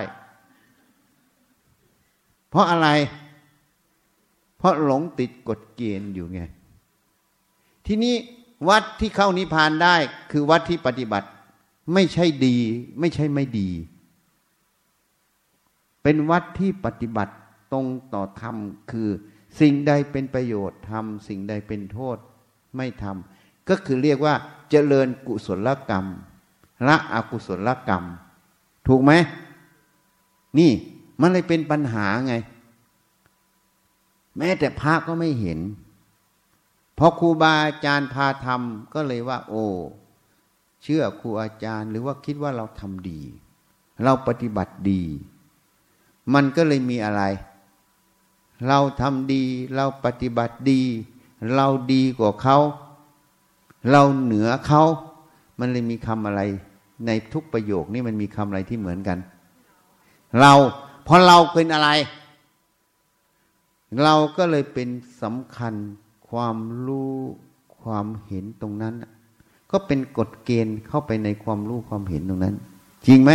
เพราะอะไร เพราะหลงติดกฎเกณฑ์อยู่ไง ที่นี้วัดที่เข้านิพพานได้ คือวัดที่ปฏิบัติไม่ใช่ดี ไม่ใช่ไม่ดี เป็นวัดที่ปฏิบัติตรงต่อธรรม คือ สิ่งใดเป็นประโยชน์ทำสิ่งใดเป็นโทษไม่ทำก็คือเรียกว่าเจริญกุศลกรรมละอกุศลกรรม ถูกไหมนี่มันเลยเป็นปัญหาไง แม้แต่พระก็ไม่เห็นพอครูบาอาจารย์พาทำก็เลยว่า โอ้เชื่อครูอาจารย์ หรือว่าคิดว่าเราทำดี เราปฏิบัติดี มันก็เลยมีอะไร เราทำดีเราปฏิบัติดี เราดีกว่าเขา เราเหนือเขา มันเลยมีคำอะไร ในทุกประโยคนี่มันมีคำอะไรที่เหมือนกัน เราเพราะเราเป็นอะไร เราก็เลยเป็นสำคัญความรู้ความเห็นตรงนั้น ก็เป็นกฎเกณฑ์เข้าไปในความรู้ความเห็นตรงนั้น จริงไหม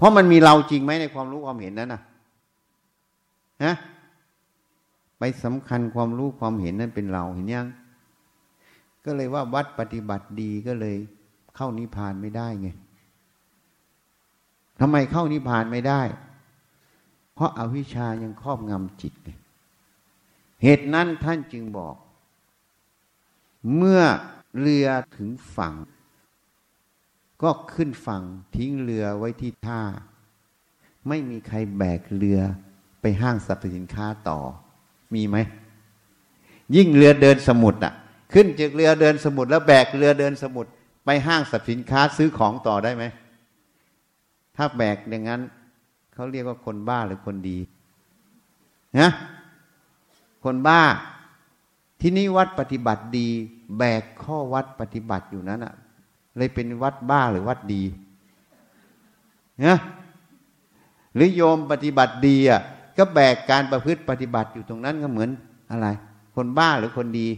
เพราะมันมีเราจริงไหมในความรู้ความเห็นนั้นนะฮะไปสำคัญความรู้ความเห็นนั้นเป็นเราเห็นยัง ก็เลยว่าวัดปฏิบัติดีก็เลย เข้านิพพานไม่ได้ไงทำไมเข้านิพพานไม่ได้ เพราะอาวิชชายังครอบงำจิตไงเหตุนั้นท่านจึงบอก เมื่อเรือถึงฝั่ง ก็ขึ้นฝั่งทิ้งเรือไว้ที่ท่า ไม่มีใครแบกเรือไปห้างสรรพสินค้าต่อ มีไหม ยิ่งเรือเดินสมุทรอะ ขึ้นจากเรือเดินสมุทรแล้วแบกเรือเดินสมุทรไปห้างสรรพสินค้าซื้อของต่อได้ไหม ถ้าแบกอย่างนั้นเขาเรียกว่าคนบ้าหรือคนดีนะคนบ้า ที่นี่วัดปฏิบัติดี แบกข้อวัดปฏิบัติอยู่นั้นอะ เลยเป็นวัดบ้าหรือวัดดีนะหรือโยมปฏิบัติดีอะก็แบกการประพฤติปฏิบัติอยู่ตรงนั้นก็เหมือนอะไร คนบ้าหรือคนดี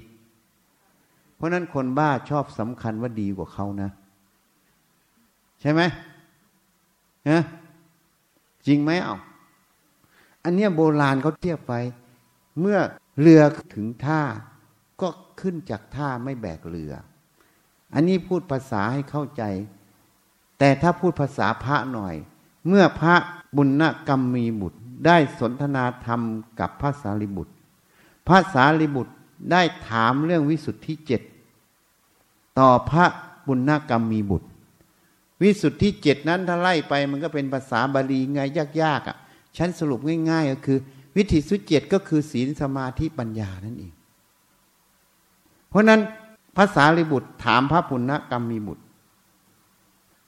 เพราะนั้นคนบ้าชอบสำคัญว่าดีกว่าเขานะ ใช่ไหมนะจริงไหมเอ้าอันเนี้ยโบราณเขาเทียบไป เมื่อเรือถึงท่า ก็ขึ้นจากท่าไม่แบกเรือ อันนี้พูดภาษาให้เข้าใจ แต่ถ้าพูดภาษาพระหน่อย เมื่อพระบุญกรรมมีบุตรได้สนทนาธรรมกับพระสารีบุตร พระสารีบุตรได้ถามเรื่องวิสุทธิเจ็ดต่อพระบุญกรรมมีบุตร วิสุทธิเจ็ดนั้นถ้าไล่ไปมันก็เป็นภาษาบาลีไงยากๆอะฉันสรุปง่ายๆก็คือ วิถีสุดเจ็ดก็คือศีลสมาธิปัญญานั่นเอง เพราะนั้น ภาษาลิบุตรถามพระปุณณกรรมมีบุตร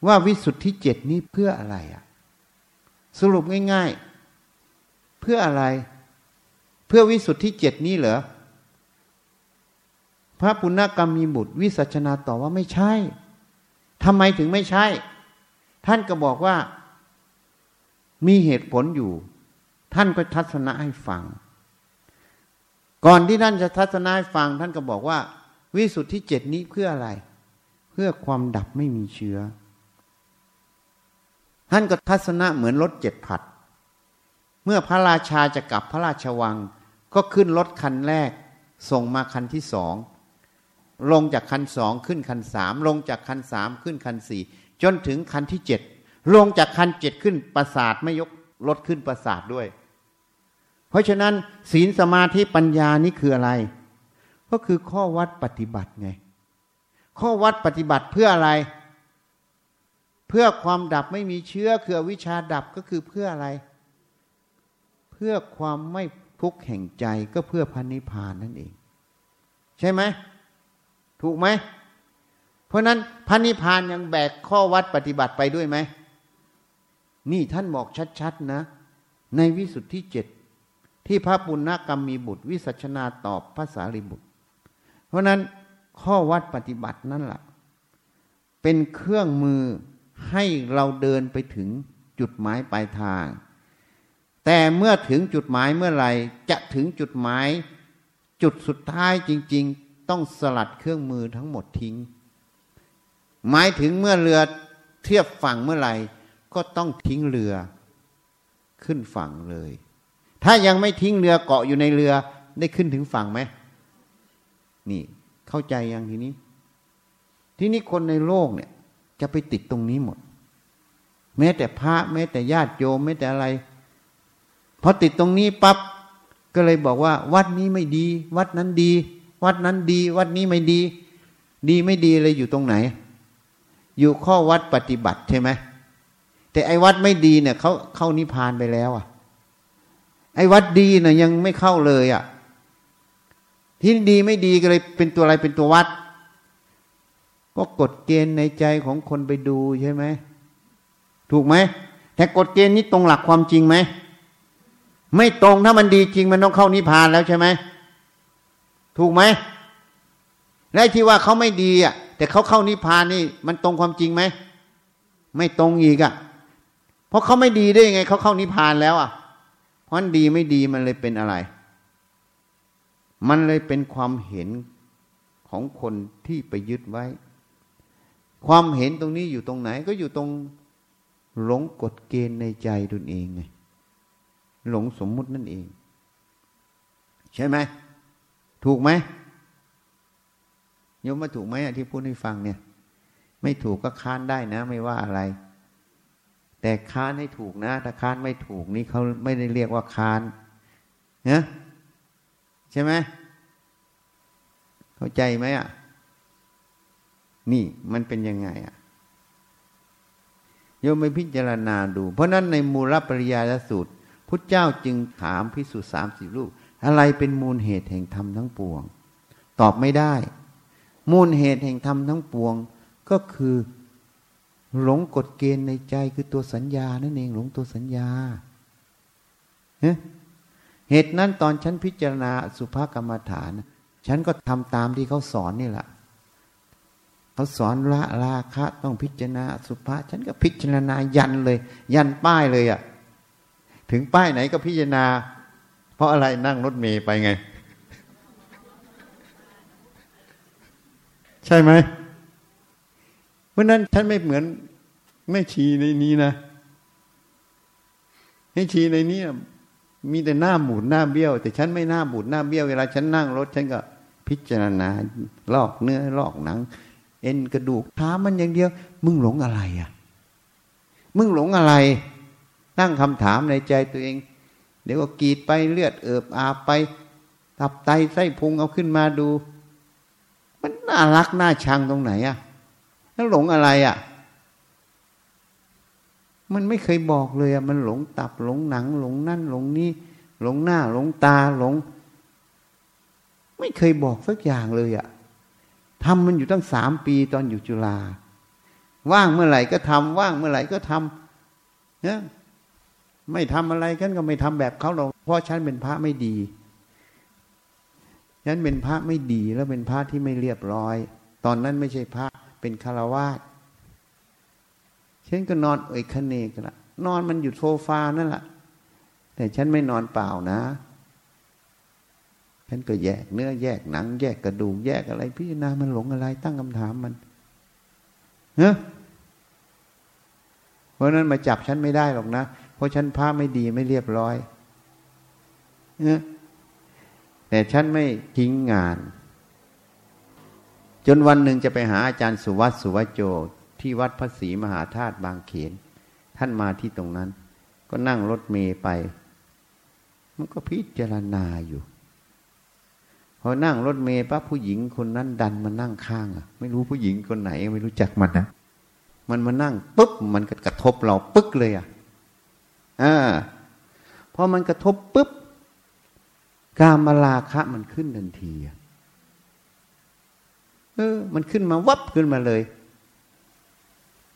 ว่าวิสุทธิเจ็ดนี้เพื่ออะไรอะสรุปง่าย ๆ เพื่ออะไร เพื่อวิสุทธิเจ็ดนี้เหรอพระปุณณกรรมมีบุตร วิสัชนาตอบว่าไม่ใช่ทำไมถึงไม่ใช่ ท่านก็บอกว่า มีเหตุผลอยู่ ท่านก็ทัศนะให้ฟัง ก่อนที่ท่านจะทัศนะให้ฟัง ท่านก็บอกว่า วิสุทธิเจ็ดนี้เพื่ออะไร เพื่อความดับไม่มีเชื้อ ท่านก็ทัศนะเหมือนรถเจ็ดผัด เมื่อพระราชาจะกลับพระราชวัง ก็ขึ้นรถคันแรก ส่งมาคันที่สอง ลงจากคันสองขึ้นคันสามลงจากคันสามขึ้นคันสี่จนถึงคันที่เจ็ดลงจากคันเจ็ดขึ้นประสาทไม่ยกลดขึ้นประสาทด้วย เพราะฉะนั้นศีลสมาธิปัญญานี่คืออะไร ก็คือข้อวัดปฏิบัติไง ข้อวัดปฏิบัติเพื่ออะไร เพื่อความดับไม่มีเชื้อคือวิชาดับก็คือเพื่ออะไร เพื่อความไม่ทุกข์แห่งใจก็เพื่อพันนิพานนั่นเอง ใช่ไหมถูกไหมเพราะนั้นพันนิพานยังแบกข้อวัดปฏิบัติไปด้วยไหมนี่ท่านบอกชัดๆนะ ในวิสุทธิเจ็ดที่พระปุณณกรรมมีบุตรวิสัชนาตอบภาษาริบุตร ราะนั้นข้อวัดปฏิบัตินั่นแหละเป็นเครื่องมือให้เราเดินไปถึงจุดหมายปลายทาง แต่เมื่อถึงจุดหมายเมื่อไหร่ จะถึงจุดหมาย จุดสุดท้ายจริง ๆ ต้องสลัดเครื่องมือทั้งหมดทิ้ง หมายถึงเมื่อเรือเทียบฝั่งเมื่อไหร่ ก็ต้องทิ้งเรือ ขึ้นฝั่งเลย ถ้ายังไม่ทิ้งเรือเกาะอยู่ในเรือได้ขึ้นถึงฝั่งไหม นี่เข้าใจยังทีนี้ ที่นี้คนในโลกเนี่ย จะไปติดตรงนี้หมด แม้แต่พระแม้แต่ญาติโยมแม้แต่อะไรพอติดตรงนี้ปับ๊บก็เลยบอกว่า วัดนี้ไม่ดี วัดนั้นดี วัดนั้นดี วัดนี้ไม่ดี ดีไม่ดีเลยอยู่ตรงไหน อยู่ข้อวัดปฏิบัติใช่ไหมแต่ไอ้วัดไม่ดีเนี่ยเขาเข้านิพพานไปแล้วอะ ไอ้วัดดีเนี่ยยังไม่เข้าเลยอะ ที่ดีไม่ดีก็เลยเป็นตัวอะไรเป็นตัววัด ก็กฎเกณฑ์ในใจของคนไปดูใช่ไหมถูกไหมแต่กฎเกณฑ์นี้ตรงหลักความจริงไหมไม่ตรงถ้ามันดีจริงมันต้องเข้านิพพานแล้วใช่ไหมถูกไหมและที่ว่าเขาไม่ดีอะ แต่เขาเข้านิพพานนี่ มันตรงความจริงไหมไม่ตรงอีกอะ เพราะเขาไม่ดีได้ยังไงเขาเข้านิพพานแล้วอะเพราะดีไม่ดีมันเลยเป็นอะไร มันเลยเป็นความเห็นของคนที่ไปยึดไว้ ความเห็นตรงนี้อยู่ตรงไหนก็อยู่ตรงหลงกฎเกณฑ์ในใจตนเองไงหลงสมมุตินั่นเอง ใช่ไหม ถูกไหมยมมาถูกไหมที่พูดให้ฟังเนี่ย ไม่ถูกก็ค้านได้นะ ไม่ว่าอะไร แต่ค้านให้ถูกนะ ถ้าค้านไม่ถูกนี่เขาไม่ได้เรียกว่าค้านนะ ใช่ไหมเข้าใจไหมอะ นี่มันเป็นยังไงอะโยมไปพิจารณาดู เพราะนั้นในมูลปริยายสูตรพุทธเจ้าจึงถามพิสุสามสิบรูป อะไรเป็นมูลเหตุแห่งธรรมทั้งปวง ตอบไม่ได้ มูลเหตุแห่งธรรมทั้งปวง ก็คือหลงกฎเกณฑ์ในใจคือตัวสัญญานั่นเองหลงตัวสัญญาเหตุนั้นตอนฉันพิจารณาสุภกรรมฐาน ฉันก็ทำตามที่เขาสอนนี่แหละเขาสอนละราคะต้องพิจารณาสุภาฉันก็พิจารณายันเลย ยันป้ายเลยอะ่ะ ถึงป้ายไหนก็พิจารณา เพราะอะไรนั่งรถเมย์ไปไง ใช่ไหมเพราะนั้นฉันไม่เหมือนไม่ชีในนี้นะให้ชีในนี้ มีแต่หน้าหมุนหน้าเบี้ยว แต่ฉันไม่หน้าบูดหน้าเบี้ยวเวลาฉันนั่งรถฉันก็พิจารณาลอกเนื้อลอกหนัง เอ็นกระดูกท้ามันอย่างเดียว มึงหลงอะไรอะ มึงหลงอะไรตั้งคำถามในใจตัวเอง เดี๋ยวก็กีดไปเลือดเอิบอาบไป ตับไตไส้พุงเอาขึ้นมาดู มันน่ารักน่าชังตรงไหนอะแล้วหลงอะไรอะ มันไม่เคยบอกเลยอะมันหลงตับหลงหนัง หลงนั่นหลงนี่หลงหน้า หลงตาหลง ไม่เคยบอกสักอย่างเลยอะทำมันอยู่ตั้งสามปีตอนอยู่จุฬาว่างเมื่อไหร่ก็ทำว่างเมื่อไหร่ก็ทำเนี่ยไม่ทำอะไรฉันก็ไม่ทำแบบเขาหรอกเพราะฉันเป็นพระไม่ดีฉันเป็นพระไม่ดีแล้วเป็นพระที่ไม่เรียบร้อย ตอนนั้นไม่ใช่พระเป็นคารวาส ฉันก็นอนเอ่ยคเนกละนอนมันอยู่โซฟานั่นแหละแต่ฉันไม่นอนเปล่านะฉันก็แยกเนื้อแยกหนัง แยกกระดูกแยกอะไร พิจารณามันหลงอะไร ตั้งคำถามมันเนอะเพราะนั้นมาจับฉันไม่ได้หรอกนะ เพราะฉันพระไม่ดีไม่เรียบร้อยเนะแต่ฉันไม่ทิ้งงาน จนวันหนึ่งจะไปหาอาจารย์สุวัตสุวัจโจ ที่วัดพระศรีมหาธาตุบางเขน ท่านมาที่ตรงนั้น ก็นั่งรถเมย์ไป มันก็พิจารณาอยู่ พอนั่งรถเมย์ปั๊บผู้หญิงคนนั้นดันมานั่งข้างอะ ไม่รู้ผู้หญิงคนไหน ไม่รู้จักมันนะมันมานั่งปุ๊บมันก็กระทบเราปึ๊กเลยอะอ่าพอมันกระทบปุ๊บกามาลาคะมันขึ้นทันทีอะเออ มันขึ้นมาวับขึ้นมาเลย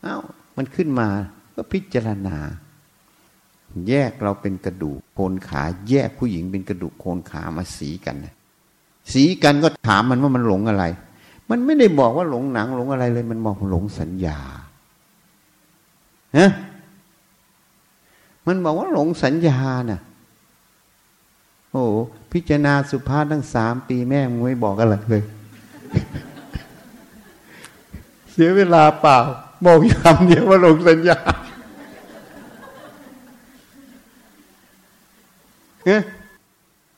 อา้ามันขึ้นมาก็พิจารณา แยกเราเป็นกระดูกโคนขาแยกผู้หญิงเป็นกระดูกโคนขามาสีกันสีกันก็ถามมันว่ามันหลงอะไร มันไม่ได้บอกว่าหลงหนังหลงอะไรเลย มันบอกหลงสัญญาฮะมันบอกว่าหลงสัญญาน่ะ โอ้พิจารณาสุภาพตั้งสามปีแม่มึงไม่บอกอะไรเลย เสียเวลาเปล่า บอกคำเดียวว่าลงสัญญา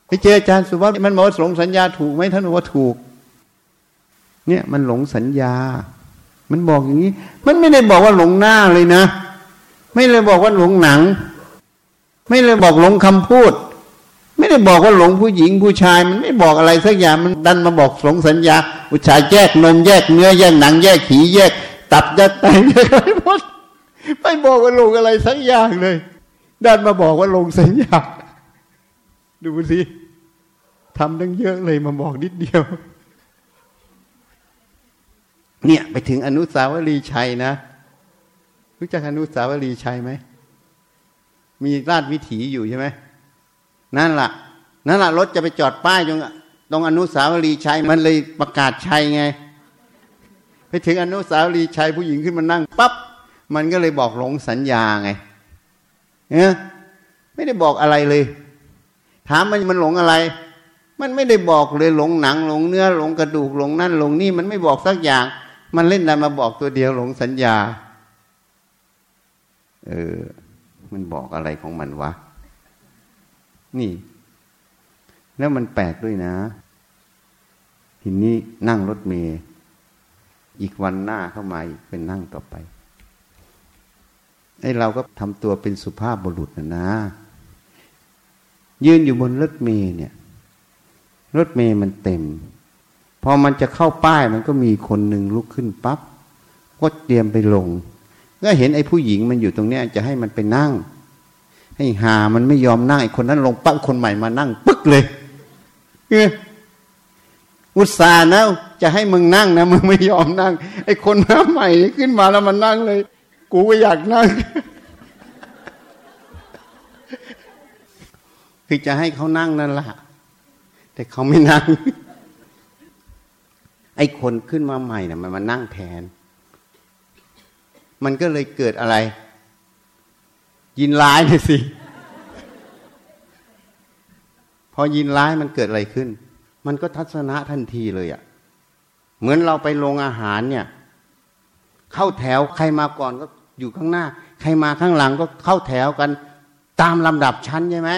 ไปเจออาจารย์สุภาพมันบอกว่าหลงสัญญาถูกไหมท่านบอกว่าถูก เนี่ยมันหลงสัญญา มันบอกอย่างนี้ มันไม่ได้บอกว่าหลงหน้าเลยนะ ไม่เลยบอกว่าหลงหนัง ไม่เลยบอกหลงคำพูด ไม่ได้บอกว่าหลงผู้หญิงผู้ชาย มันไม่บอกอะไรสักอย่างมันดันมาบอกหลงสัญญาผู้ชายแยกนมแยกเนื้อแยกหนัง แยกขีแยก ตับยัดไตยัดอะไรหมดไม่บอกว่าลงอะไรสักอย่างเลยด้านมาบอกว่าหลงสัญญาดูสิทำตั้งเยอะเลยมาบอกนิดเดียว เนี่ยไปถึงอนุสาวรีย์ชัยนะ รู้จักอนุสาวรีย์ชัยไหม มีราชวิถีอยู่ใช่ไหมนั่นละ่ะ นั่นละ่ะรถจะไปจอดป้ายตรงตรงอนุสาวรีย์ชัยมันเลยประกาศชัยไง ไปถึงอนุสาวรีย์ชัยผู้หญิงขึ้นมานั่งปั๊บมันก็เลยบอกหลงสัญญาไงเนี่ยไม่ได้บอกอะไรเลย ถามมันมันหลงอะไร มันไม่ได้บอกเลยหลงหนังหลงเนื้อหลงกระดูกหลงนั่นหลงนี่มันไม่บอกสักอย่าง มันเล่นดันมาบอกตัวเดียวหลงสัญญา เออ มันบอกอะไรของมันวะ นี่ แล้วมันแปลกด้วยนะ ทีนี้นั่งรถเมย์ อีกวันหน้าเข้ามาเป็นนั่งต่อไปไอ้เราก็ทำตัวเป็นสุภาพบุรุษนะนะ ยืนอยู่บนรถเมย์เนี่ย รถเมย์มันเต็ม พอมันจะเข้าป้ายมันก็มีคนหนึ่งลุกขึ้นปับ๊บก็เตรียมไปลง ก็เห็นไอ้ผู้หญิงมันอยู่ตรงเนี้ยจะให้มันไปนั่ง ให้หามันไม่ยอมนั่งไอ้คนนั้นลงปั๊บคนใหม่มานั่งปึ๊กเลยอุตส่าห์นะ จะให้มึงนั่งนะมึงไม่ยอมนั่ง ไอ้คนมาใหม่ขึ้นมาแล้วมันนั่งเลย กูก็อยากนั่ง คือจะให้เขานั่งนั่นแหละแต่เขาไม่นั่ง ไอ้คนขึ้นมาใหม่นะ่ะ มันมานั่งแทน มันก็เลยเกิดอะไร ยินร้ายเลยสิพอยินร้ายมันเกิดอะไรขึ้น มันก็ทัศนะทันทีเลยอะ่ะ เหมือนเราไปโรงอาหารเนี่ย เข้าแถวใครมาก่อนก็อยู่ข้างหน้า ใครมาข้างหลังก็เข้าแถวกัน ตามลำดับชั้นใช่ไหม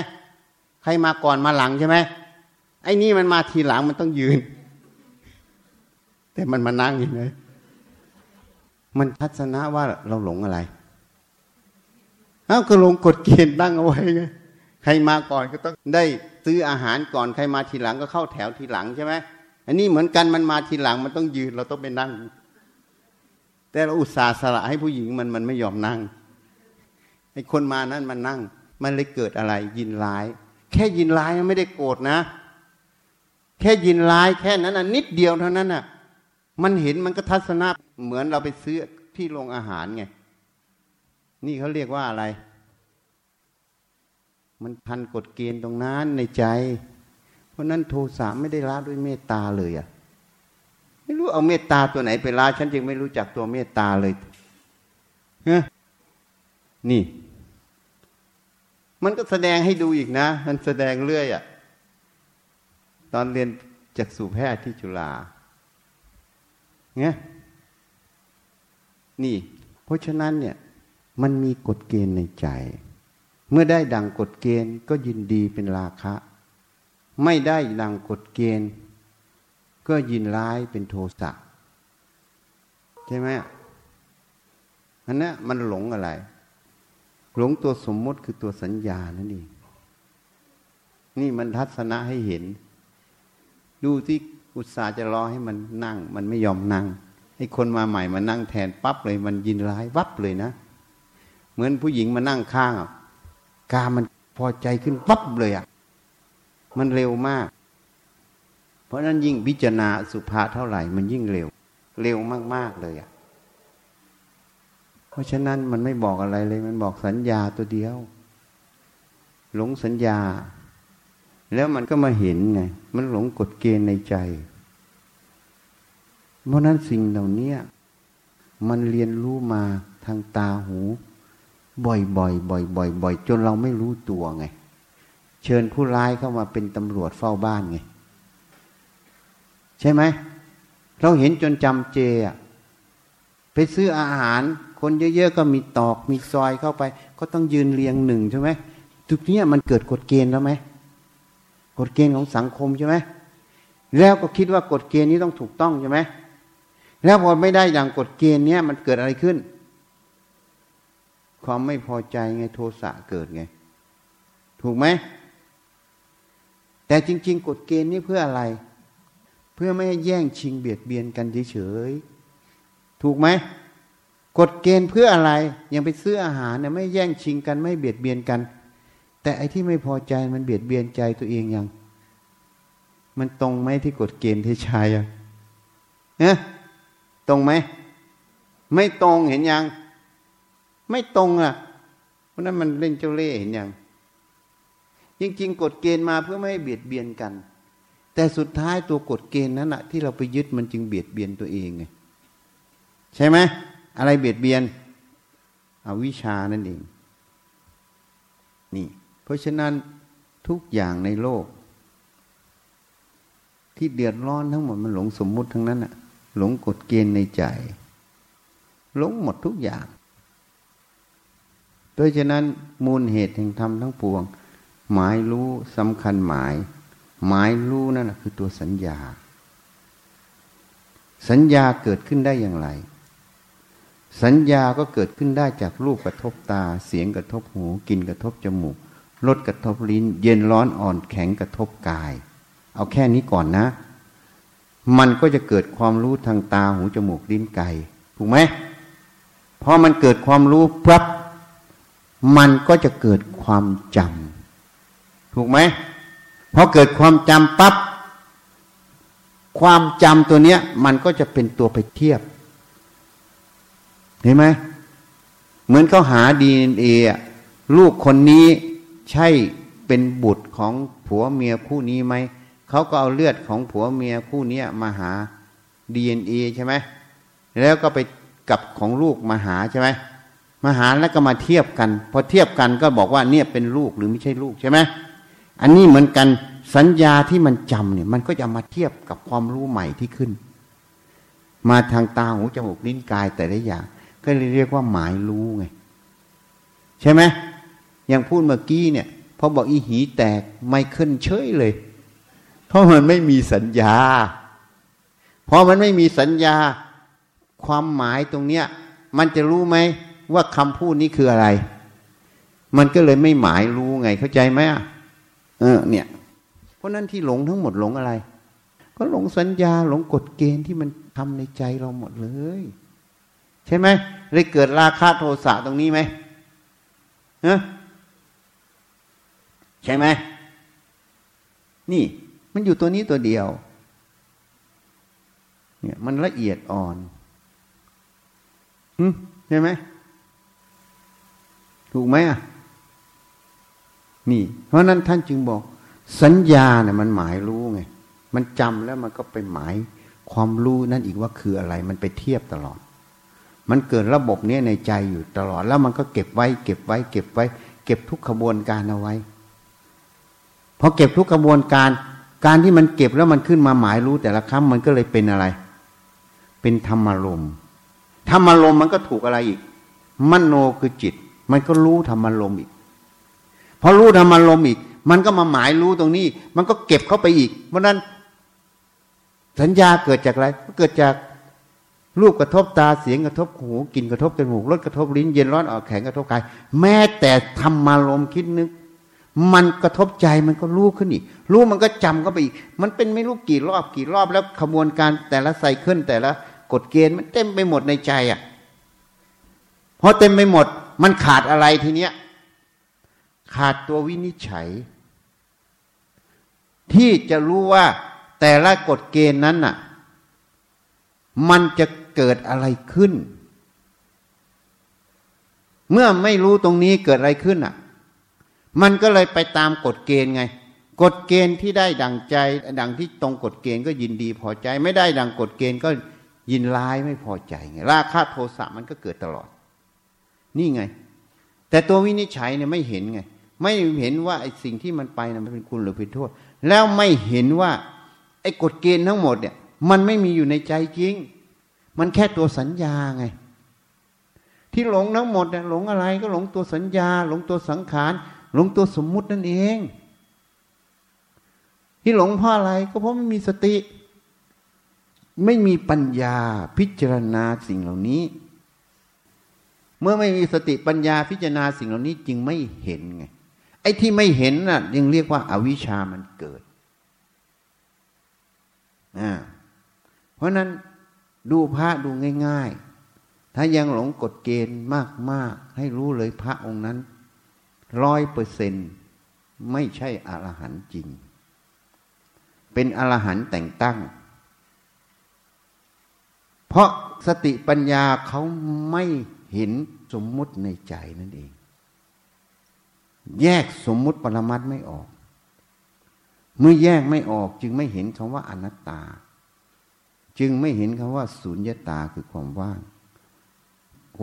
ใครมาก่อนมาหลังใช่ไหมไอ้นี่มันมาทีหลังมันต้องยืน แต่มันมานั่งอย่างไรมันทัศนะว่าเราหลงอะไรเอ้าก็ลงกฎเกณฑ์ตั้งเอาไว้ไงใครมาก่อนก็ต้องได้ซื้ออาหารก่อนใครมาทีหลังก็เข้าแถวทีหลังใช่ไหม อันนี้เหมือนกันมันมาทีหลังมันต้องยืนเราต้องไปนั่ง แต่เราอุตส่าห์สละให้ผู้หญิงมันมันไม่ยอมนั่งไอ้คนมานั้นมันนั่ง มันเลยเกิดอะไร ยินร้าย แค่ยินร้ายไม่ได้โกรธนะ แค่ยินร้ายแค่นั้นนะนิดเดียวเท่านั้นน่ะ มันเห็นมันก็ทัศนะเหมือนเราไปซื้อที่โรงอาหารไง นี่เขาเรียกว่าอะไร มันพันกฎเกณฑ์ตรงนั้นในใจ เพราะนั้นโทสะไม่ได้ละด้วยเมตตาเลยอะ่ะ ไม่รู้เอาเมตตาตัวไหนไปละฉันจึงไม่รู้จักตัวเมตตาเลยเฮ้นี่ มันก็แสดงให้ดูอีกนะ มันแสดงเรื่อยอะ่ะ ตอนเรียนจากสู่แพทย์ที่จุฬาเนี่ยนี่ เพราะฉะนั้นเนี่ย มันมีกฎเกณฑ์ในใจ เมื่อได้ดังกฎเกณฑ์ก็ยินดีเป็นราคะ ไม่ได้ดังกฎเกณฑ์ ก็ยินร้ายเป็นโทสะใช่ไหมอันนี้มันหลงอะไร หลงตัวสมมติคือตัวสัญญานั่นเองนี่มันทัศนะให้เห็น ดูที่อุตสาห์จะรอให้มันนั่ง มันไม่ยอมนั่งให้คนมาใหม่มานั่งแทนปั๊บเลย มันยินร้ายวับเลยนะ เหมือนผู้หญิงมานั่งข้างกามันพอใจขึ้นปั๊บเลยอะ มันเร็วมาก เพราะนั้นยิ่งพิจารณาสุภาเท่าไหร่ มันยิ่งเร็ว เร็วมาก ๆ เลยอะ เพราะฉะนั้นมันไม่บอกอะไรเลย มันบอกสัญญาตัวเดียว หลงสัญญา แล้วมันก็มาเห็นไง มันหลงกฎเกณฑ์ในใจ เพราะนั้นสิ่งเหล่านี้มันเรียนรู้มาทางตาหู บ่อยๆบ่อยๆบ่อยๆจนเราไม่รู้ตัวไง เชิญผู้ร้ายเข้ามาเป็นตำรวจเฝ้าบ้านไง ใช่ไหม เราเห็นจนจำเจอะไปซื้ออาหาร คนเยอะๆก็มีตอกมีซอยเข้าไป ก็ต้องยืนเรียงหนึ่งใช่ไหมทุกนี้มันเกิดกฎเกณฑ์แล้วไหมกฎเกณฑ์ของสังคมใช่ไหมแล้วก็คิดว่ากฎเกณฑ์นี้ต้องถูกต้องใช่ไหมแล้วพอไม่ได้อย่างกฎเกณฑ์เนี้ยมันเกิดอะไรขึ้น ความไม่พอใจไงโทสะเกิดไง ถูกไหม แต่จริง ๆ กฎเกณฑ์นี้เพื่ออะไร เพื่อไม่ให้แย่งชิงเบียดเบียนกันเฉยๆถูกไหมกฎเกณฑ์เพื่ออะไรยังไปซื้ออาหารเนี่ยไม่แย่งชิงกันไม่เบียดเบียนกัน แต่ไอ้ที่ไม่พอใจมันเบียดเบียนใจตัวเองยัง มันตรงไหมที่กฎเกณฑ์ที่ชายอะเนี่ยตรงไหมไม่ตรงเห็นยัง ไม่ตรงอะเพราะนั้นมันเล่นเจ้าเล่ห์เห็นยัง จริงๆกฎเกณฑ์มาเพื่อไม่ให้เบียดเบียนกัน แต่สุดท้ายตัวกฎเกณฑ์นั้นอะที่เราไปยึดมันจึงเบียดเบียนตัวเองไงใช่ไหมอะไรเบียดเบียนอวิชานั่นเองนี่ เพราะฉะนั้นทุกอย่างในโลก ที่เดือดร้อนทั้งหมดมันหลงสมมุติทั้งนั้นอะหลงกฎเกณฑ์ในใจ หลงหมดทุกอย่าง โดยฉะนั้นมูลเหตุแห่งธรรมทั้งปวง หมายรู้สำคัญหมาย หมายรู้นั่นคือตัวสัญญา สัญญาเกิดขึ้นได้อย่างไร สัญญาก็เกิดขึ้นได้จากรูปกระทบตา เสียงกระทบหูกลิ่นกระทบจมูกรสกระทบลิ้น เย็นร้อนอ่อนแข็งกระทบกาย เอาแค่นี้ก่อนนะ มันก็จะเกิดความรู้ทางตาหูจมูกลิ้นกายถูกไหมพอมันเกิดความรู้ปั๊บมันก็จะเกิดความจำ ถูกไหมพอเกิดความจำปั๊บความจำตัวเนี้ย มันก็จะเป็นตัวไปเทียบ เห็นไหมเหมือนเขาหาดีเอ็นเอลูกคนนี้ใช่เป็นบุตรของผัวเมียคู่นี้ไหมเขาก็เอาเลือดของผัวเมียคู่นี้มาหา DNA ใช่ไหมแล้วก็ไปกับของลูกมาหาใช่ไหมมาหาแล้วก็มาเทียบกัน พอเทียบกันก็บอกว่าเนี่ยเป็นลูกหรือไม่ใช่ลูกใช่ไหม อันนี้เหมือนกันสัญญาที่มันจำเนี่ย มันก็จะมาเทียบกับความรู้ใหม่ที่ขึ้น มาทางตาหูจมูกลิ้นกายแต่ละอย่าง ก็เลยเรียกว่าหมายรู้ไง ใช่ไหมอย่างพูดเมื่อกี้เนี่ยพอบอกอีหีแตกไม่ขึ้นเฉยเลย เพราะมันไม่มีสัญญาพอมันไม่มีสัญญา ความหมายตรงเนี้ย มันจะรู้ไหมว่าคำพูดนี้คืออะไร มันก็เลยไม่หมายรู้ไงเข้าใจไหมเออเนี่ย เพราะนั้นที่หลงทั้งหมดหลงอะไร ก็หลงสัญญาหลงกฎเกณฑ์ที่มันทำในใจเราหมดเลย ใช่ไหมเลยเกิดราคะโทสะตรงนี้ไหมฮะใช่ไหมนี่ มันอยู่ตัวนี้ตัวเดียว เนี่ยมันละเอียดอ่อนใช่ไหมถูกไหมอะ นี่ เพราะนั้นท่านจึงบอก สัญญาเนี่ยมันหมายรู้ไงมันจำแล้วมันก็ไปหมายความรู้นั่นอีกว่าคืออะไร มันไปเทียบตลอด มันเกิดระบบนี้ในใจอยู่ตลอด แล้วมันก็เก็บไว้ เก็บไว้ เก็บไว้ เก็บทุกขบวนการเอาไว้พอเก็บทุกขบวนการ การที่มันเก็บแล้วมันขึ้นมาหมายรู้แต่ละคำมันก็เลยเป็นอะไร เป็นธรรมารมธรรมารมมันก็ถูกอะไรอีกมโนคือจิต มันก็รู้ธรรมารมอีก พอรู้ธรรมารมอีก มันก็มาหมายรู้ตรงนี้ มันก็เก็บเข้าไปอีก เพราะนั้น สัญญาเกิดจากอะไรก็เกิดจากรูปกระทบตาเสียงกระทบหูกลิ่นกระทบจมูกรสกระทบลิ้นเย็นร้อนออกแข็งกระทบกาย แม้แต่ธรรมารมคิดนึก มันกระทบใจมันก็รู้ขึ้นอีก รู้มันก็จำก็ไปอีก มันเป็นไม่รู้กี่รอบกี่รอบแล้วขบวนการแต่ละไซเคิลแต่ละกฎเกณฑ์มันเต็มไปหมดในใจอะพอเต็มไปหมด มันขาดอะไรทีเนี้ย ขาดตัววินิจฉัย ที่จะรู้ว่าแต่ละกฎเกณฑ์นั้นน่ะ มันจะเกิดอะไรขึ้น เมื่อไม่รู้ตรงนี้เกิดอะไรขึ้นอะ มันก็เลยไปตามกฎเกณฑ์ไง กฎเกณฑ์ที่ได้ดังใจ ดังที่ตรงกฎเกณฑ์ก็ยินดีพอใจ ไม่ได้ดังกฎเกณฑ์ก็ยินร้ายไม่พอใจไงราคะโทสะมันก็เกิดตลอด นี่ไง แต่ตัววินิจฉัยเนี่ยไม่เห็นไง ไม่เห็นว่าไอ้สิ่งที่มันไปนะมันเป็นคุณหรือเป็นโทษ แล้วไม่เห็นว่า ไอ้กฎเกณฑ์ทั้งหมดเนี่ย มันไม่มีอยู่ในใจจริง มันแค่ตัวสัญญาไง ที่หลงทั้งหมดเนี่ยหลงอะไรก็หลงตัวสัญญา หลงตัวสังขาร หลงตัวสมมุตินั่นเอง ที่หลงเพราะอะไรก็เพราะไม่มีสติ ไม่มีปัญญาพิจารณาสิ่งเหล่านี้ เมื่อไม่มีสติปัญญาพิจารณาสิ่งเหล่านี้จึงไม่เห็นไง ไอ้ที่ไม่เห็นน่ะยังเรียกว่าอาวิชามันเกิดอ่าเพราะนั้นดูพระดูง่าย ๆ ถ้ายังหลงกฎเกณฑ์มากๆ ให้รู้เลยพระองค์นั้นร้อยเปอร์เซนไม่ใช่อรหันต์จริง เป็นอรหันต์แต่งตั้ง เพราะสติปัญญาเขาไม่เห็นสมมุติในใจนั่นเอง แยกสมมุติปรมัตไม่ออก เมื่อแยกไม่ออกจึงไม่เห็นคำว่าอนัตตา จึงไม่เห็นคำว่าสุญญตาคือความว่าง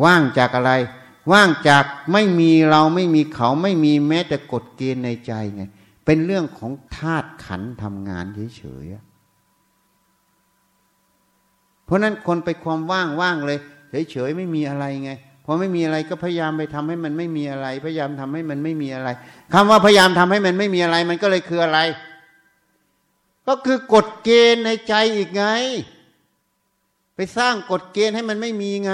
ว่างจากอะไร ว่างจากไม่มีเราไม่มีเขาไม่มีแม้แต่กฎเกณฑ์ในใจไง เป็นเรื่องของธาตุขันทำงานเฉยๆเพราะนั้นคนไปความว่างว่างเลย เฉยๆไม่มีอะไรไง อไม่มีอะไรก็พยายามไปทำให้มันไม่มีอะไร พยายามทำให้มันไม่มีอะไรคำว่าพยายามทำให้มันไม่มีอะไร มันก็เลยคืออะไร ก็คือกฎเกณฑ์ในใจอีกไง ไปสร้างกฎเกณฑ์ให้มันไม่มีไง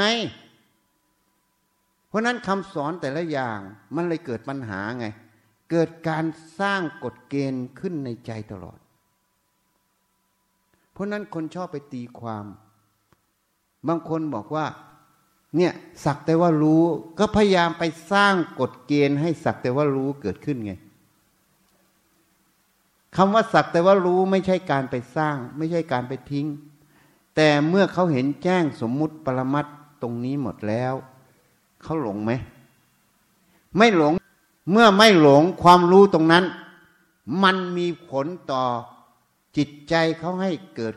เพราะนั้นคำสอนแต่ละอย่างมันเลยเกิดปัญหาไง เกิดการสร้างกฎเกณฑ์ขึ้นในใจตลอด เพราะนั้นคนชอบไปตีความ บางคนบอกว่า เนี่ยสักแต่ว่ารู้ก็พยายามไปสร้างกฎเกณฑ์ให้สักแต่ว่ารู้เกิดขึ้นไงคำว่าสักแต่ว่ารู้ไม่ใช่การไปสร้าง ไม่ใช่การไปทิ้ง แต่เมื่อเขาเห็นแจ้งสมมุติปรมัตตรงนี้หมดแล้ว เขาหลงไหม ไม่หลง เมื่อไม่หลงความรู้ตรงนั้น มันมีผลต่อจิตใจเขาให้เกิด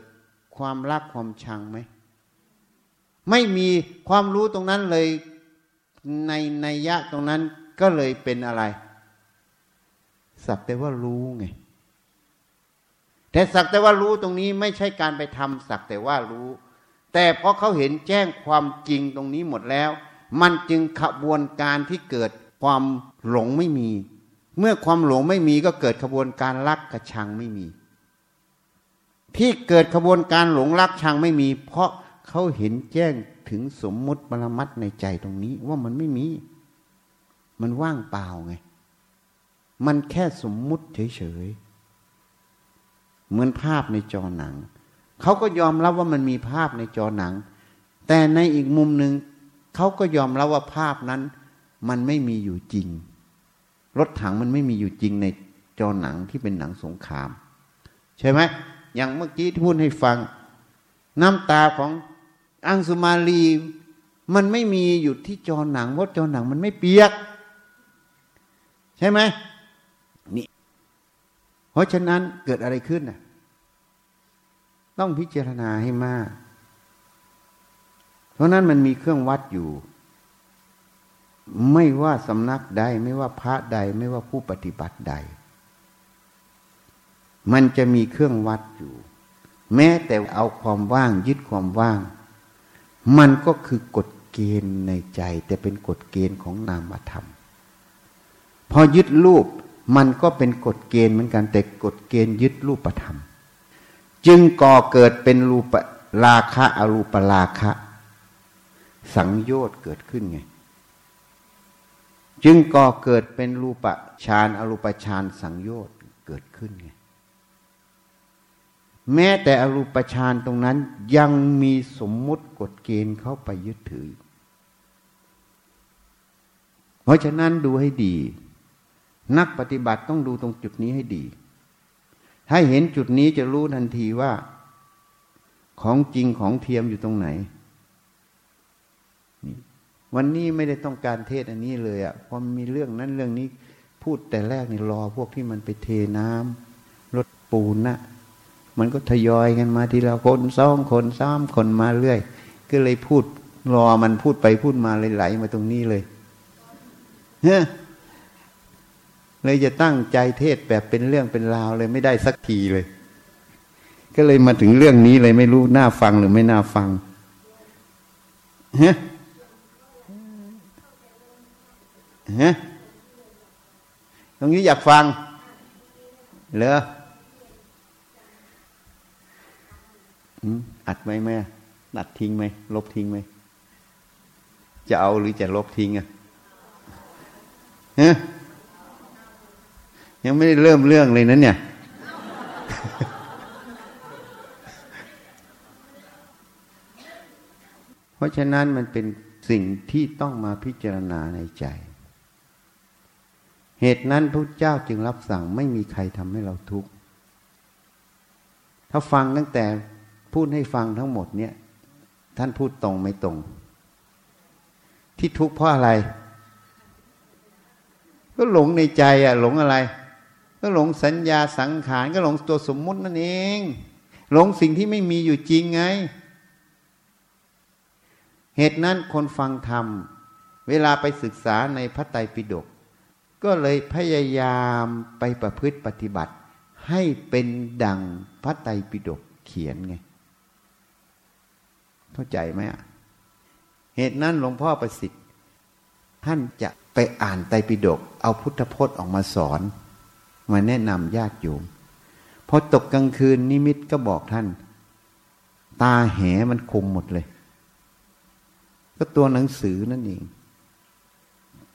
ความรักความชังไหม ไม่มีความรู้ตรงนั้นเลยในในยะตรงนั้นก็เลยเป็นอะไร สักแต่ว่ารู้ไง แต่สักแต่ว่ารู้ตรงนี้ไม่ใช่การไปทำสักแต่ว่ารู้ แต่เพราะเขาเห็นแจ้งความจริงตรงนี้หมดแล้ว มันจึงขบวนการที่เกิดความหลงไม่มี เมื่อความหลงไม่มีก็เกิดขบวนการรักกระชังไม่มี ที่เกิดขบวนการหลงรักชังไม่มี เพราะ เขาเห็นแจ้งถึงสมมุติปรมัตในใจตรงนี้ ว่ามันไม่มี มันว่างเปล่าไง มันแค่สมมุติเฉยๆ เหมือนภาพในจอหนัง เขาก็ยอมรับว่ามันมีภาพในจอหนัง แต่ในอีกมุมหนึ่งเขาก็ยอมรับว่าภาพนั้น มันไม่มีอยู่จริง รถถังมันไม่มีอยู่จริงในจอหนังที่เป็นหนังสงคราม ใช่ไหมอย่างเมื่อกี้ที่พูดให้ฟัง น้ำตาของ อังสุมาลีมันไม่มีอยู่ที่จอหนังเพราะจอหนังมันไม่เปียก ใช่ไหมนี่ เพราะฉะนั้นเกิดอะไรขึ้นน่ะ ต้องพิจารณาให้มาก เพราะนั้นมันมีเครื่องวัดอยู่ ไม่ว่าสำนักใด ไม่ว่าพระใด ไม่ว่าผู้ปฏิบัติใด มันจะมีเครื่องวัดอยู่ แม้แต่เอาความว่างยึดความว่าง มันก็คือกฎเกณฑ์ในใจ แต่เป็นกฎเกณฑ์ของนามธรรม พอยึดรูปมันก็เป็นกฎเกณฑ์เหมือนกันแต่กฎเกณฑ์ยึดรูปธรรม จึงก่อเกิดเป็นรูปราคะอรูปราคะ สังโยชน์เกิดขึ้นไง จึงก่อเกิดเป็นรูปฌานอรูปฌานสังโยชน์เกิดขึ้นไง แม้แต่อรูปฌานตรงนั้น ยังมีสมมุติกฎเกณฑ์เข้าไปยึดถือ เพราะฉะนั้นดูให้ดี นักปฏิบัติต้องดูตรงจุดนี้ให้ดี ถ้าเห็นจุดนี้จะรู้ทันทีว่า ของจริงของเทียมอยู่ตรงไหนวันนี้ไม่ได้ต้องการเทศอันนี้เลยอะ่ะพอมีเรื่องนั้นเรื่องนี้ พูดแต่แรกนี่รอพวกที่มันไปเทน้ำรถปูนนะ มันก็ทยอยกันมาทีละคนสองคนสามคนมาเรื่อย ก็เลยพูดรอมันพูดไปพูดมาเลยไหลมาตรงนี้เลยเฮ้เลยจะตั้งใจเทศแบบเป็นเรื่องเป็นราวเลยไม่ได้สักทีเลย ก็เลยมาถึงเรื่องนี้เลยไม่รู้น่าฟังหรือไม่น่าฟังฮะฮะตรงนี้อยากฟังเหรอ อัดไหมแม่อัดทิ้งไหมลบทิ้งไหมจะเอาหรือจะลบทิ้งอะฮะยังไม่ได้เริ่มเรื่องเลยนั้นเนี่ย เพราะฉะนั้นมันเป็นสิ่งที่ต้องมาพิจารณาในใจ เหตุนั้นพระเจ้าจึงรับสั่งไม่มีใครทำให้เราทุกข์ ถ้าฟังตั้งแต่ พูดให้ฟังทั้งหมดเนี่ย ท่านพูดตรงไม่ตรง ที่ทุกข์เพราะอะไร ก็หลงในใจอะหลงอะไร ก็หลงสัญญาสังขารก็หลงตัวสมมุตินั่นเอง หลงสิ่งที่ไม่มีอยู่จริงไง เหตุนั้นคนฟังธรรม เวลาไปศึกษาในพระไตรปิฎกก็เลยพยายามไปประพฤติปฏิบัติ ให้เป็นดังพระไตรปิฎกเขียนไง เข้าใจไหมอะเหตุนั้นหลวงพ่อประสิทธิ์ ท่านจะไปอ่านไตรปิฎกเอาพุทธพจน์ออกมาสอน มาแนะนำญาติโยมพอตกกลางคืนนิมิตก็บอกท่าน ตาแหมันคมหมดเลย ก็ตัวหนังสือนั่นเอง